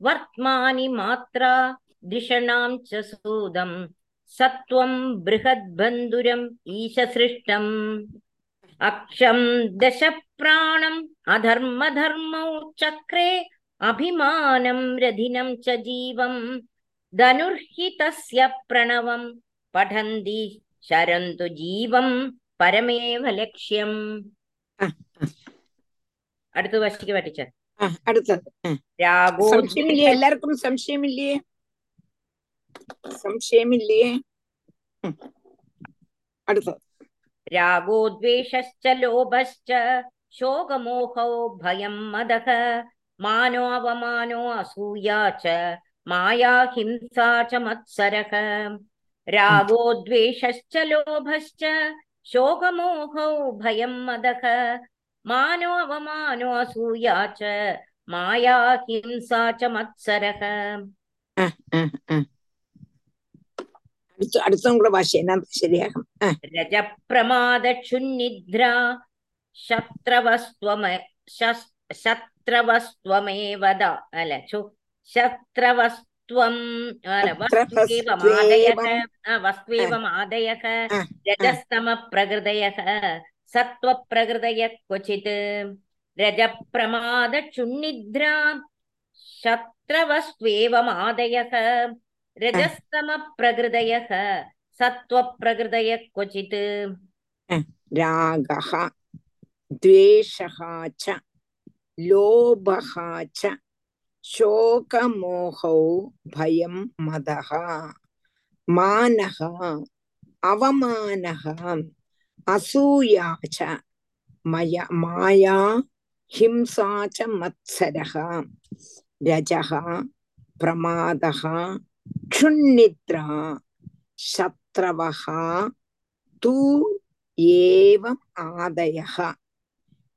B: വർത്തമാനി മാത്ര ദിഷണാം ച സൂതം സത്വം ബൃഹത് ബന്ധുരം ഈശസൃഷ്ടം അക്ഷം ദശപ്രാണം അധർമ്മധർമ്മൗ ചക്രേ अभिमानं रधिनं च जीवं धनुर्हि तस्य प्रणवं पठन्ति शरन्तु जीवं பரமேவ லட்சியம் அடுத்து வசிக்க வட்டிச்சர் அடுத்தது எல்லாருக்கும் சம்சயம் இல்லையே சம்சயம் இல்லையே அடுத்தது ராகோத்வேஷ லோபஸ்ச சோகமோகோ பயம் மதக मानोऽवमानो असूया च माया हिंसा
A: च मत्सरः रागो द्वेषश्च लोभश्च शोकमोहौ भयं मदः मानो अवमानो
B: असूया च माया हिंसा च मत्सरः रजप्रमादक्षुन्निद्रा शत्रवस्त्वम शस्त्र शत्रवस्त्वमेव लचु
A: शत्रवस्त्वम्
B: वस्त्वेवमादयः वस्त्वेवमादयः रजस्तमप्रकृतयः सत्त्वप्रकृतयः क्वचित् रजप्रमादचुन्निद्रा शत्रवस्त्वेवमादयः रजस्तमप्रकृतयः सत्त्वप्रकृतयः क्वचित्
A: रागः द्वेषः च லோபகா ச சோகமோகௌ பயம் மதகா மானகா அவமானகா அசூயா ச மய மாயா ஹிம்சா ச மத்சரகா ரஜகா பிரமாதகா క్షుణ్నిద్రా శత్రవ తూ ఏవం ఆదయ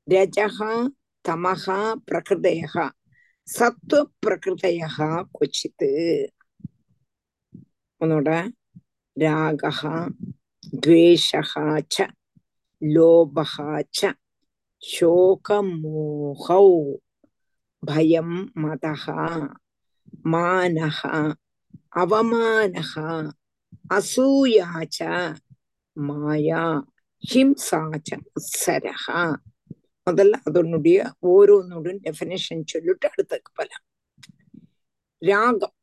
A: రజ தமகா பிரகிருதயா சத்துவ பிரகிருதயா கொச்சித்து. உன்னோட ராகா துவேஷா ச லோபகா ச சோகமோகௌ பயம் மதகா மானகா அவமானகா அசூயா ச மாயா ஹிம்சா ச முதல்ல அதனுடைய ஓரோன்னோட டெபினேஷன் சொல்லிட்டு அடுத்ததுக்கு போலாம். ராகம்.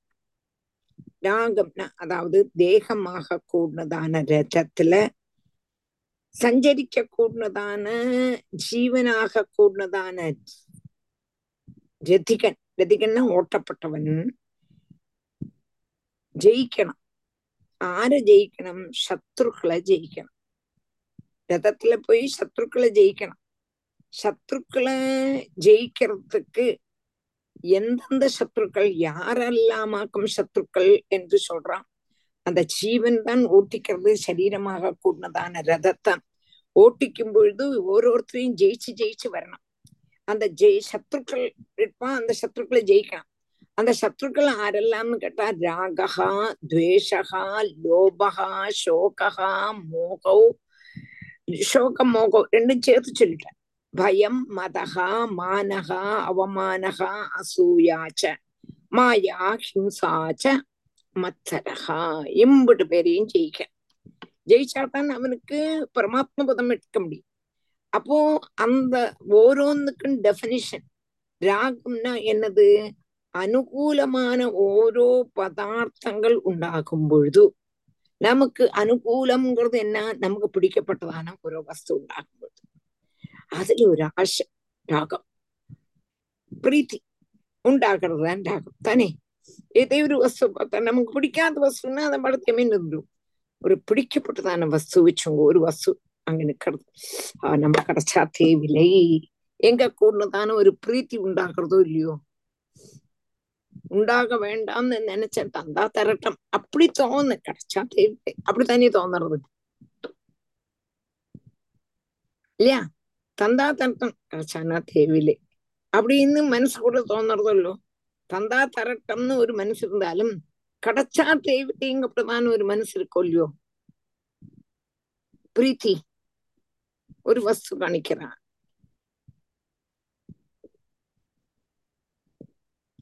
A: ராகம்னா அதாவது தேகமாக கூடதான ரஜத்துல சஞ்சரிக்க கூடதான ஜீவனாக கூடதான ரதிகன். ரதிகன்னா ஓட்டப்பட்டவன். ஜெயிக்கணும். ஆறு ஜெயிக்கணும்? சத்ருக்களை ஜெயிக்கணும். ரதத்துல போய் சத்ருக்களை ஜெயிக்கணும். சத்ருக்களை ஜெயிக்கிறதுக்கு எந்தெந்த சத்ருக்கள் யாரெல்லாமாக்கும் சத்ருக்கள் என்று சொல்றான். அந்த ஜீவன் தான் ஓட்டிக்கிறது சரீரமாக கூடதான ரதத்தை ஓட்டிக்கும் பொழுது ஒருத்தரையும் ஜெயிச்சு ஜெயிச்சு வரணும். அந்த ஜெய் சத்ருக்கள் இருப்பான் அந்த சத்ருக்களை ஜெயிக்கணும் அந்த சத்ருக்கள் ஆரெல்லாம்னு கேட்டா ராகா துவேஷகா லோபகா சோகா மோகோ சோகம் மோகம் ரெண்டும் சேர்த்து சொல்லிட்டேன். பயம் மதகா மானகா அவமானகா அசூயாச்ச மாயா ஹிம்சாச்ச மத்சரகா இம்புட்டு பேரையும் ஜெயிக்க. ஜெயிச்சா தான் அவனுக்கு பரமாத்ம பதம் எடுக்க முடியும். அப்போ அந்த ஓரோன்னுக்கும் டெபினிஷன் ராகம்னா என்னது? அனுகூலமான ஓரோ பதார்த்தங்கள் உண்டாகும் பொழுது நமக்கு அனுகூலம்ங்கிறது என்ன? நமக்கு பிடிக்கப்பட்டதான ஒரு வஸ்து உண்டாகும். பொழுது அதுல ஒரு ஆசை ராகம் பிரீத்தி உண்டாகிறது தான் ராகம் தானே ஏதே ஒரு வஸ்து பார்த்தா நமக்கு பிடிக்காத வஸ்துன்னா அதை படத்தையுமே நின்றும் ஒரு பிடிக்கப்பட்டதான வஸ்து வச்சுங்க ஒரு வஸ்து அங்க நிக்கிறது ஆஹ் நம்ம கிடைச்சா தேவில்லை எங்க கூடதான ஒரு பிரீத்தி உண்டாகிறதோ இல்லையோ உண்டாக வேண்டாம்னு நினைச்சேன் தந்தா தரட்டும் அப்படி தோணு கிடைச்சா தேவை அப்படித்தானே தோணுறது இல்லையா தந்தா തന്താ തരട്ടൻ അടച്ചാനാ തേവിലെ അവിടെ ഇന്ന് മനസ്സുകൂടെ തോന്നരുതല്ലോ തന്താ തരട്ടം എന്ന് ഒരു മനസ്സിരുന്നാലും കടച്ചാ തേവിലേങ്ക പ്രധാനം ഒരു മനസ്സിരിക്കോല്ലോ പ്രീതി ഒരു വസ്തു കാണിക്കുന്ന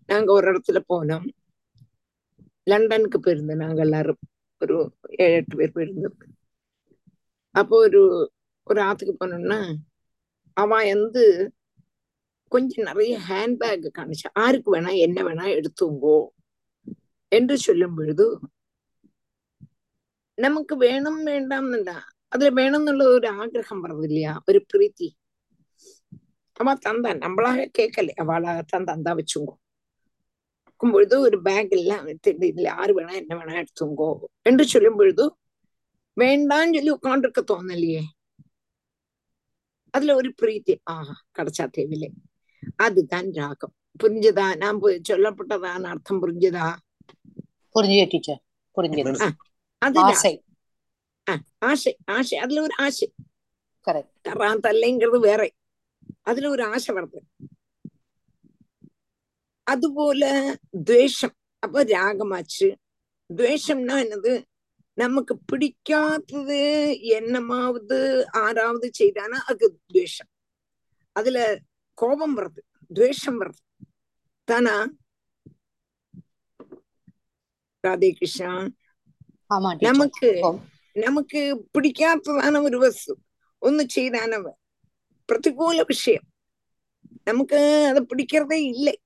A: நாங்க ஒரு இடத்துல போனோம் லண்டனுக்கு போயிருந்தோம் நாங்க எல்லாரும் ஒரு ஏழு எட்டு பேர் போயிருந்தோம் அப்போ ஒரு ஒரு ஆத்துக்கு போனோம்னா அவன் வந்து கொஞ்சம் நிறைய ஹேண்ட்பேக் காணிச்சு ஆருக்கு வேணா என்ன வேணா எடுத்துங்கோ என்று சொல்லும் பொழுது நமக்கு വേണം വേണ്ടാന്നല്ല അതിൽ വേണം എന്നുള്ള ഒരു ആഗ്രഹം പറഞ്ഞില്ല ഒരു പ്രീതി അവ തന്താൻ നമ്മളാകെ കേക്കല്ലേ അവളാകത്താൻ തന്താ വെച്ചുങ്കോ നോക്കുമ്പോഴത് ഒരു ബാഗെല്ലാം ഇല്ല ആര് വേണം എന്നെ വേണം എടുത്തുങ്കോ എന്ന് ചൊല്ലുമ്പോഴത് വേണ്ടാന്ന് ചൊല്ലി ഉക്കാണ്ടിരിക്ക തോന്നല്ലേ அதுல ஒரு பிரீத்தி. ஆஹா கிடைச்சா தேவையில்லை. அதுதான் ராகம். புரிஞ்சதா? நான் சொல்லப்பட்டதான அர்த்தம் புரிஞ்சதா?
D: புரிஞ்சுது டீச்சர். புரிஞ்சுது.
A: அது
D: ஆசை.
A: ஆசை. ஆசை. அதுல ஒரு ஆசை. தரான் தல்லைங்கிறது வேற. அதுல ஒரு ஆசை வருது. அதுபோல துவேஷம். அப்ப ராகமாச்சு. துவேஷம்னா என்னது? നമുക്ക് പിടിക്കാത്തത് എന്നമാവത് ആറാവത് ചെയ്താണ് അത് ദ്വേഷം. അതിൽ കോപം വർദ്ധ ദ്വേഷം വർദ്ധ തന.
D: രാധേകൃഷ്ണ.
A: നമുക്ക് നമുക്ക് പിടിക്കാത്തതാണ് ഒരു വസ്തു. ഒന്ന് ചെയ്താനവ് പ്രതികൂല വിഷയം. നമുക്ക് അത് പിടിക്കറേ ഇല്ലേ?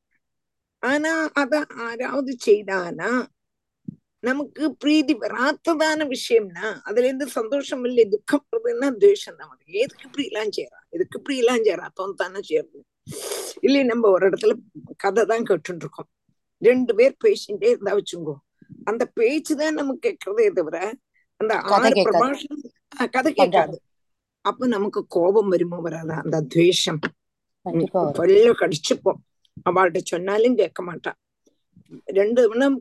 A: ആനാ അത് ആരാവത് ചെയ്താനാ நமக்கு பிரீதி வராத்ததான விஷயம்னா அதுல இருந்து சந்தோஷம் இல்லை துக்கம் வருதுன்னா துவேஷம் தான் வருது. எதுக்கு இப்படி எல்லாம் செய்யறான் எதுக்கு இப்படி எல்லாம் செய்யறான் தோன் தானே செய்யறது. இல்லை நம்ம ஒரு இடத்துல கதை தான் கேட்டு இருக்கோம் ரெண்டு பேர் பேசிட்டே இருந்தா வச்சுங்கோ. அந்த பேச்சு தான் நமக்கு கேட்கறதே தவிர அந்த ஆறு பிரபாஷம் கதை கேட்காது. அப்ப நமக்கு கோபம் வருமோ வராதா? அந்த துவேஷம். பல்ல கடிச்சுப்போம். அவள்கிட்ட சொன்னாலும் கேட்க மாட்டான் ரெண்டு மணம்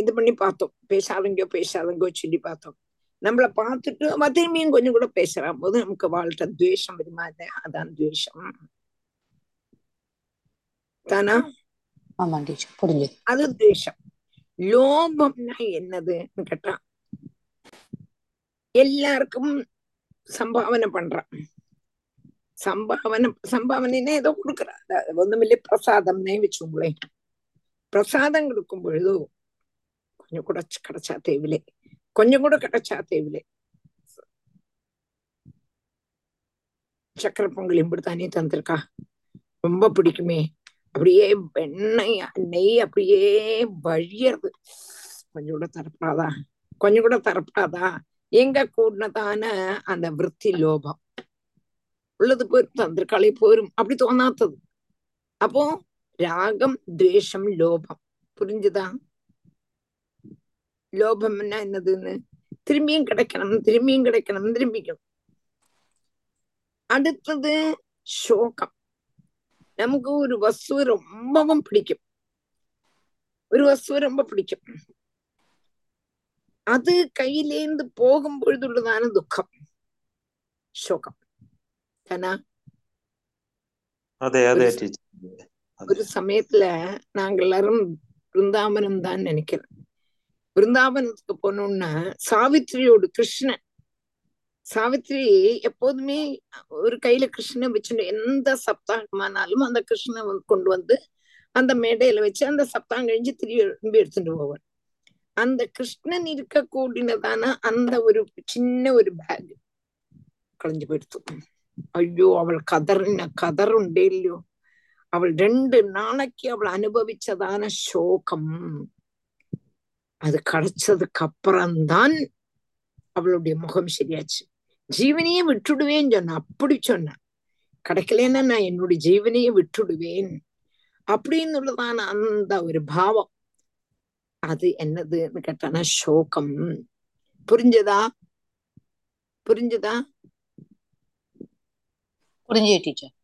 A: இது பண்ணி பார்த்தோம். பேசாதங்கோ பேசாதங்கோ சொல்லி பார்த்தோம். நம்மள பார்த்துட்டு அவ திரும்பியும் கொஞ்சம் கூட பேசுறான் போது நமக்கு வாழ்கிட்ட துவேஷம் வருமா அதான் துவேஷம். தானா? அது துவேஷம். லோபம்னா என்னதுன்னு கேட்டா எல்லாருக்கும் சம்பாவனை பண்றான். சம்பாவனை சம்பாவனைன்னா ஏதோ கொடுக்குறா ஒண்ணுமில்லை பிரசாதம்னே வச்சுங்களேன் பிரசாதம் கொடுக்கும் பொழுது கொஞ்சம் கூட கிடைச்சா தேவில்லை கொஞ்சம் கூட கிடைச்சா தேவில்லை சக்கரை பொங்கல் இப்படித்தானே தந்திருக்கா ரொம்ப பிடிக்குமே. அப்படியே வெண்ணெய் நெய் அப்படியே வழியறது. கொஞ்சம் கூட தரப்படாதா? கொஞ்சம் கூட தரப்படாதா? எங்க கூடதான அந்த விற்பி லோபம். உள்ளது போயிரும் தந்திருக்காளே போயிரும். அப்படி தோணாத்தது அப்போ ராகம் துவேஷம் லோபம் புரிஞ்சுதா லோபம்னா என்னதுன்னு திரும்பியும் கிடைக்கணும் திரும்பியும் கிடைக்கணும் திரும்பிக்கணும் அடுத்தது சோகம் நமக்கு ஒரு வஸ்து ரொம்பவும் பிடிக்கும் ஒரு வஸ்து ரொம்ப பிடிக்கும் அது கையிலேந்து போகும் பொழுதுள்ளதான துக்கம் சோகம் தானா அதே
G: அதே
A: ஒரு சமயத்துல நாங்க எல்லாரும் பிருந்தாவனம் தான் நினைக்கிறேன் பிருந்தாவனத்துக்கு போனோம்னா சாவித்திரியோடு கிருஷ்ணன் சாவித்திரி எப்போதுமே ஒரு கையில கிருஷ்ணனை வச்சுட்டு எந்த சப்தாகமானாலும் அந்த கிருஷ்ணனை வந்து கொண்டு வந்து அந்த மேடையில வச்சு அந்த சப்தாகம் கழிஞ்சு திரும்பி எடுத்துட்டு போவார் அந்த கிருஷ்ணன் இருக்க கூடினதான அந்த ஒரு சின்ன ஒரு பேக் കളഞ്ഞു പോയെടുത്തു അയ്യോ അവൾ കതറിന കതറുണ്ടേ ഇല്ലയോ அவள் ரெண்டு நாளைக்கு அவள் அனுபவிச்சதான சோகம். அது கிடைச்சதுக்கு அப்புறம்தான் அவளுடைய முகம் சரியாச்சு. ஜீவனையே விட்டுடுவேன்னு சொன்ன அப்படி சொன்ன கிடைக்கலன்னா நான் என்னுடைய ஜீவனையே விட்டுடுவேன். அப்படின்னுள்ளதான அந்த ஒரு பாவம். அது என்னதுன்னு கேட்டானா சோகம். புரிஞ்சதா? புரிஞ்சதா?
D: புரிஞ்சு டீச்சர்.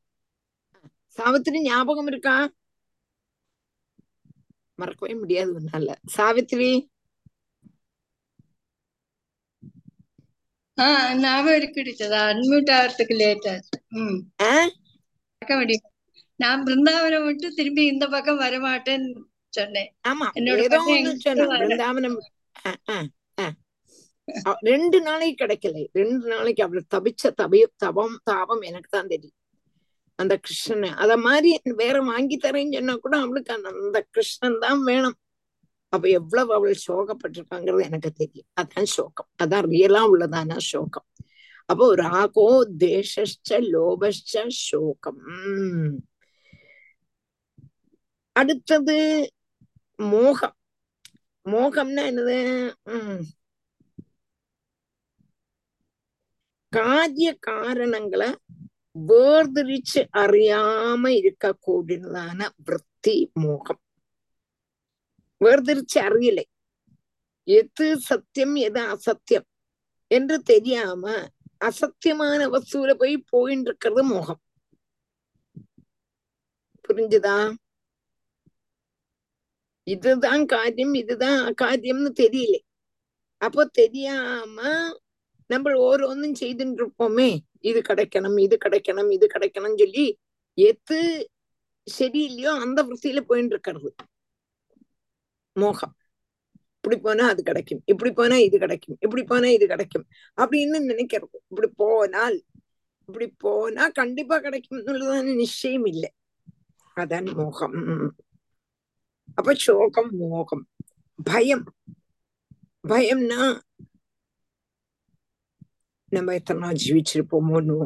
A: சாவித்திரி ஞாபகம் இருக்கா? மறக்கவே முடியாது உன்னால. சாவித்திரி?
F: ஞாபகம் இருக்கு டீச்சர் அன்மியூட் ஆகிறதுக்கு லேட் ஆச்சு ம்.
A: ஆஹ்
F: பார்க்க முடியும் நான் பிருந்தாவனம் விட்டு திரும்பி இந்த பக்கம் வரமாட்டேன்னு சொன்னேன்.
A: ஆமா.
F: என்னோட
A: ரெண்டு நாளைக்கு கிடைக்கல. ரெண்டு நாளைக்கு அவள் தபிச்ச தபி தபம் தாபம் எனக்கு தான் தெரியும். அந்த கிருஷ்ணன். அத மாதிரி வேற வாங்கி தரேன்னு சொன்னா கூட அவளுக்கு அந்த கிருஷ்ணன் தான் வேணும். அப்ப எவ்வளவு அவள் சோகப்பட்டிருக்காங்கிறது எனக்கு தெரியும். அதான் சோகம். அதான் ரியலா உள்ளதானா சோகம். அப்போ ராகோ தேசஷ்ட லோபஷ்ட சோகம். அடுத்தது மோகம். மோகம்னா என்னது? காரிய காரணங்களை வேர்திரிச்சு அறியாம இருக்கக்கூடியதான விற்பி மோகம் வேர்திரிச்சு அறியலை எது சத்தியம் எது அசத்தியம் என்று தெரியாம அசத்தியமான வஸ்துவில போய் போயின்னு இருக்கிறது மோகம் புரிஞ்சுதா இதுதான் காரியம் இதுதான் அகாரியம்னு தெரியல அப்போ தெரியாம நம்ம ஓரோன்னும் செய்துட்டு இருப்போமே இது கிடைக்கணும் இது கிடைக்கணும் இது கிடைக்கணும்னு சொல்லி எத்து சரியில்லையோ அந்த விருத்தியில போயிட்டு இருக்கிறது. மோகம். இப்படி போனா அது கிடைக்கும் இப்படி போனா இது கிடைக்கும் இப்படி போனா இது கிடைக்கும் அப்படின்னு நினைக்கிறது. இப்படி போனால் இப்படி போனா கண்டிப்பா கிடைக்கும்னுள்ளதான நிச்சயம் இல்லை. அதான் மோகம். அப்ப சோகம் மோகம். பயம். பயம்னா நம்ம எத்தனை நாள் ஜீவிச்சிருப்போமோன்னு.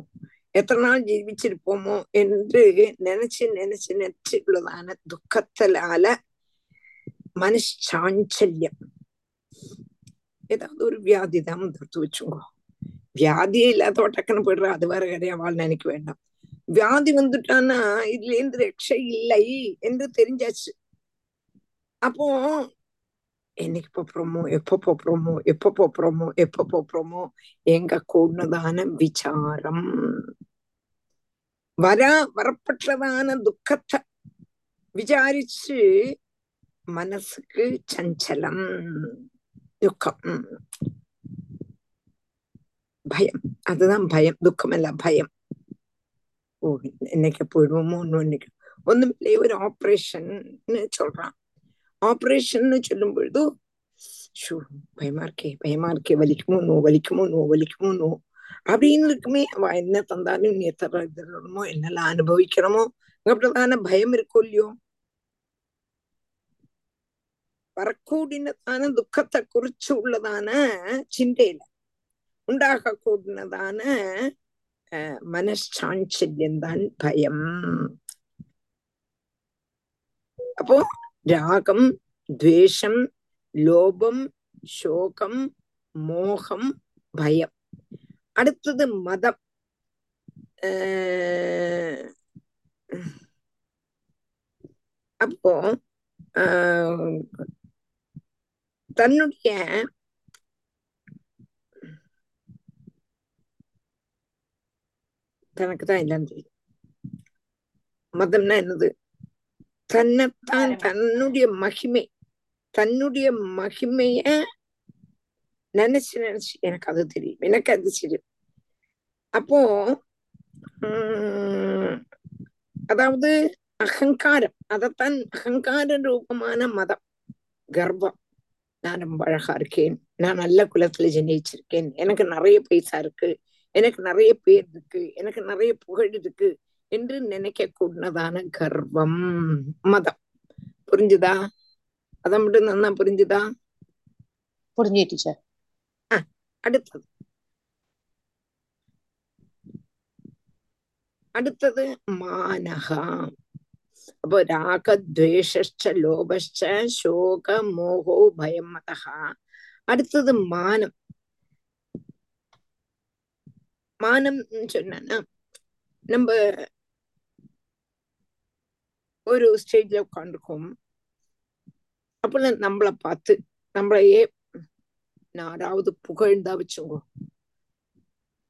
A: எத்தனை நாள் ஜீவிச்சிருப்போமோ என்று நினைச்சு நினைச்சு நினைச்சு உள்ளதான துக்கத்தினால மனசாஞ்சல்யம் ஏதாவது ஒரு வியாதி தான் தடுத்து வச்சுக்கோ. வியாதியே இல்லாத டக்குன்னு போயிடுற அது வேற கிடையாது வாழ் நினைக்க வேண்டாம். வியாதி வந்துட்டான்னா இதுல இருந்து ரட்சை இல்லை என்று தெரிஞ்சாச்சு. அப்போ என்னைக்கு போறோமோ எப்ப போறோமோ எப்ப போறோமோ எப்ப போறோமோ எங்க கூடதான விசாரம் வர வரப்பட்டதான துக்கத்தை விசாரிச்சு மனசுக்கு சஞ்சலம் துக்கம் பயம் அதுதான் பயம் துக்கம் அல்ல பயம் ஓ இன்னைக்கு போயிடுவோமோ ஒன்னும் இன்னைக்கு ஒண்ணும் இல்லையே ஒரு ஆப்ரேஷன் சொல்றான் ஆப்ரேஷன்னு சொல்லும் பொழுது ஷூ பயமா இருக்கே பயமா இருக்கே வலிக்குமோ நோ வலிக்குமோ நோ வலிக்குமோ நோ அப்படின்னு இருக்குமே. அவ என்ன தந்தாலும் நீ எத்தனை தரணுமோ என்னெல்லாம் அனுபவிக்கிறோமோ அப்படிதான பயம் இருக்கும் இல்லையோ? வரக்கூடினதான துக்கத்தை குறிச்சு உள்ளதான சிந்தையில உண்டாக கூடினதான மனசாஞ்சல்யம் தான் பயம். அப்போ ராகம் துவேஷம் லோபம் சோகம் மோகம் பயம் அடுத்தது மதம் அப்போ தன்னுடைய தனக்கு தான் எல்லாம் தெரியும் மதம்னா என்னது தன்னைத்தான் தன்னுடைய மகிமை தன்னுடைய மகிமைய நினைச்சு நினைச்சு எனக்கு அது தெரியும். எனக்கு அது தெரியும். அப்போ உம் அதாவது அகங்காரம் அதத்தான் அகங்கார ரூபமான மதம் கர்வம். நான் ரொம்ப அழகா இருக்கேன். நான் நல்ல குலத்துல ஜனிச்சிருக்கேன். எனக்கு நிறைய பைசா இருக்கு. எனக்கு நிறைய பேர் இருக்கு. எனக்கு நிறைய புகழ் இருக்கு. என்று நினைக்க கூடதான கர்வம். மதம். புரிஞ்சுதா? அத மட்டும் நல்லா புரிஞ்சுதா?
D: புரிஞ்சு டீச்சர்.
A: அடுத்தது. அடுத்தது மானகா. அப்போ ராகத்வேஷ்ச லோபஷ்ச சோக மோகோ பயம் மதகா அடுத்தது மானம். மானம் சொன்னா நம்ம ஒரு ஸ்டேஜ்ல உட்காந்துருக்கோம் அப்ப நம்மள பார்த்து நம்மளையே யாராவது புகழ்ந்தா வச்சுங்கோ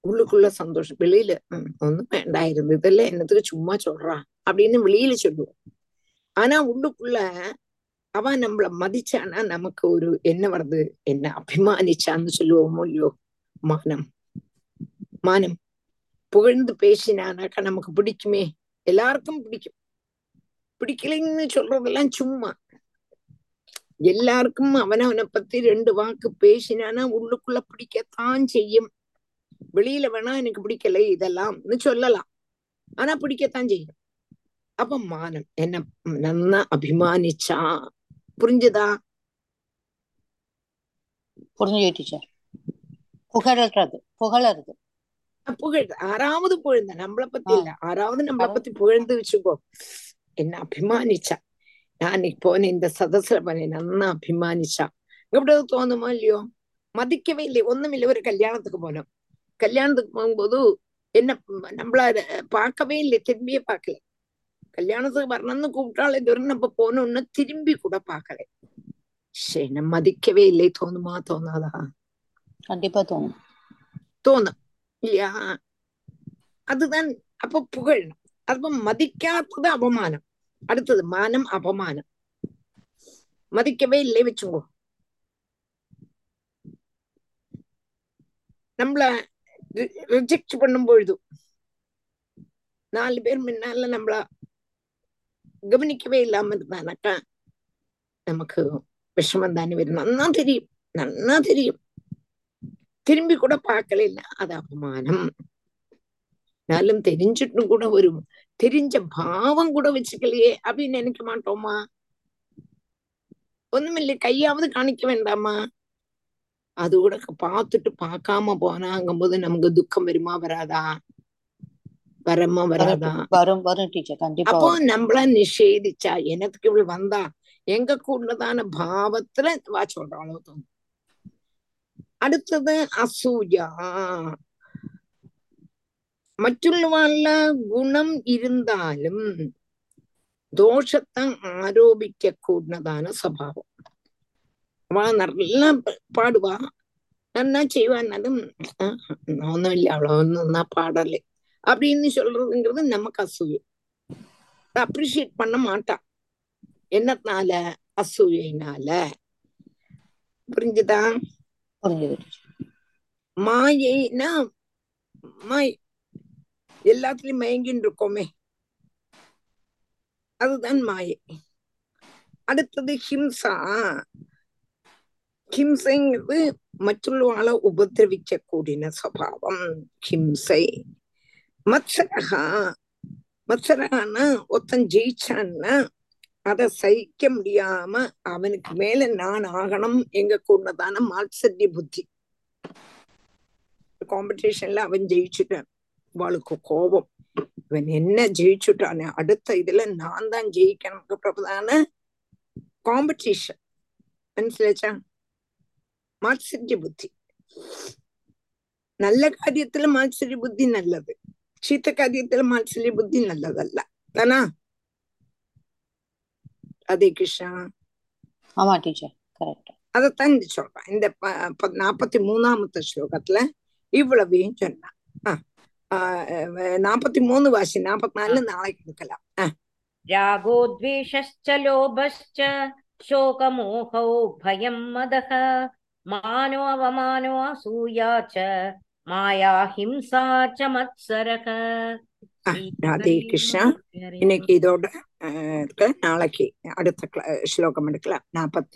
A: உள்ளுக்குள்ள சந்தோஷம். வெளியில ஒன்றும் வேண்டாயிருந்து இதெல்லாம் என்னத்துக்கு சும்மா சொல்றா? அப்படின்னு வெளியில சொல்லுவோம். ஆனா உள்ளுக்குள்ள அவன் நம்மள மதிச்சானா நமக்கு ஒரு என்ன வருது என்ன அபிமானிச்சான்னு சொல்லுவோமோ இல்லையோ? மானம். மானம். புகழ்ந்து பேசினானாக்கா நமக்கு பிடிக்குமே. எல்லாருக்கும் பிடிக்கும். பிடிக்கலைன்னு சொல்றதெல்லாம் சும்மா. எல்லாருக்கும் அவனவனை பத்தி ரெண்டு வாக்கு பேசினானா உள்ளுக்குள்ள பிடிக்கத்தான் செய்யும். வெளியில வேணா எனக்கு பிடிக்கலை இதெல்லாம்னு சொல்லலாம். ஆனா பிடிக்கத்தான் செய்யும். அப்ப மானம் என்ன நன்னா அபிமானிச்சா? புரிஞ்சுதா?
D: புரிஞ்சு டீச்சர் புகழறது புகழறது
A: புகழ் ஆறாவது புகழ்ந்த நம்மள பத்தி இல்ல. ஆறாவது நம்மள பத்தி புகழ்ந்து வச்சுக்கோ. என்ன அபிமானிச்சா நான் இன்னைக்கு போன இந்த சதசுல போனேன் நன்னா அபிமானிச்சா எப்படி தோணுமா இல்லையோ மதிக்கவே இல்லை ஒண்ணுமில்லை ஒரு கல்யாணத்துக்கு போனோம் கல்யாணத்துக்கு போகும்போது என்ன நம்மள பார்க்கவே இல்லை திரும்பியே பார்க்கல கல்யாணத்துக்கு வரணும்னு கூப்பிட்டாலே தூரம் நம்ம போனோம்னு திரும்பி கூட பார்க்கல சரி நம்ம மதிக்கவே இல்லை தோணுமா தோணாதா
D: கண்டிப்பா தோணும்
A: தோணும் இல்லையா அதுதான் அப்ப புகழணும் அப்ப மதிக்காதது அவமானம் அடுத்தது மானம் அவமானம் மதிக்கவே இல்லை வச்சுங்கோ நம்மள ரிஜெக்ட் பண்ணும் பொழுது நாலு பேர் முன்னால நம்மள கவனிக்கவே இல்லாம இருந்தானாக்கா நமக்கு விஷமம் தானே வரும் நன்னா தெரியும் நன்னா தெரியும் திரும்பி கூட பார்க்கல இல்ல அது அவமானம் நாலும் தெரிஞ்சிட்டும் கூட வரும் தெரிஞ்ச பாவம் கூட வச்சுக்கலையே அப்படின்னு நினைக்க மாட்டோமா? ஒண்ணுமில்லை கையாவது காணிக்க வேண்டாமா? அது கூட பார்த்துட்டு பார்க்காம போனாங்கும் போது நமக்கு துக்கம் வருமா வராதா? வரமா வராதா?
D: வரும் வரும் டீச்சர் கண்டிப்பா
A: அப்போ நம்மள நிஷேதிச்சா எனக்கு இவள் வந்தா எங்க கூடதான பாவத்துல வா சொல்றாளோ தோணும் அடுத்தது அசூயா. മറ്റുള്ളവരുടെ ഗുണം ഇരുന്നാലും ദോഷത്തെ ആരോപിക്കൂടുന്നതാണ് സ്വഭാവം അവ നല്ല പാടുവാ നന്നാ ചെയ്യുവാന്നാലും ஒன்னும் அவ்வளோ ஒன்றும் தான் பாடலை அப்படின்னு சொல்றதுங்கிறது நமக்கு அசூயை அப்ரிஷியேட் பண்ண மாட்டான் என்னத்தினால அசூயினால புரிஞ்சுதா
D: புரிஞ்சுது டீச்சர்
A: மாயைனா மாய் எல்லாத்திலையும் மயங்கின்னு இருக்கோமே. அதுதான் மாயை. அடுத்தது ஹிம்சா. ஹிம்சைங்கிறது மற்றொருவாளை உபதிரவிக்க கூடின சபாவம். ஹிம்சை. மத்சரகா மத்சரகான்னா ஒருத்தன் ஜெயிச்சான்னா அதை சகிக்க முடியாம அவனுக்கு மேல நான் ஆகணும். எங்க கூடதான மாட்சரிய புத்தி. காம்படிஷன்ல அவன் ஜெயிச்சுட்டான். வாளுக்கு கோபம். இவன் என்ன ஜெயிச்சுட்டானே? அடுத்த இதுல நான் தான் ஜெயிக்கணும். பிரபுதான காம்படிஷன் மனசிலச்சா மாத்சரிய புத்தி. நல்ல காரியத்துல மாத்சரிய புத்தி நல்லது. சீத்த காரியத்துல மாத்சரிய புத்தி நல்லதல்ல. தானா? அதே கிருஷ்ணா.
D: ஆமா டீச்சர் கரெக்ட்
A: அதத்தான் இந்த சொல்றான். இந்த நாற்பத்தி மூணாமத்த ஸ்லோகத்துல இவ்வளவையும் சொன்னான். ஆஹ் നാപ്പത്തി മൂന്ന് വാശി നാൽപ്പത്തിനാലിന് നാളെ
B: കൊടുക്കലാം രാഗോദ്വേഷശ്ച ലോഭശ്ച ശോകമോഹോ ഭയം മദഹ മാനോ അവമാനോ അസൂയാ ച മായാ ഹിംസാ ച
A: മത്സരക ராதே கிருஷ்ணா இன்னைக்கு இதோட நாளைக்கு அடுத்த ஸ்லோகம் எடுக்கலாம் நாற்பத்தி